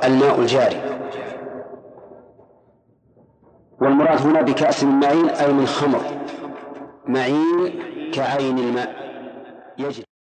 الماء الجاري. والمراد هنا بكأس من معين أي من خمر. معين كعين الماء. يجري.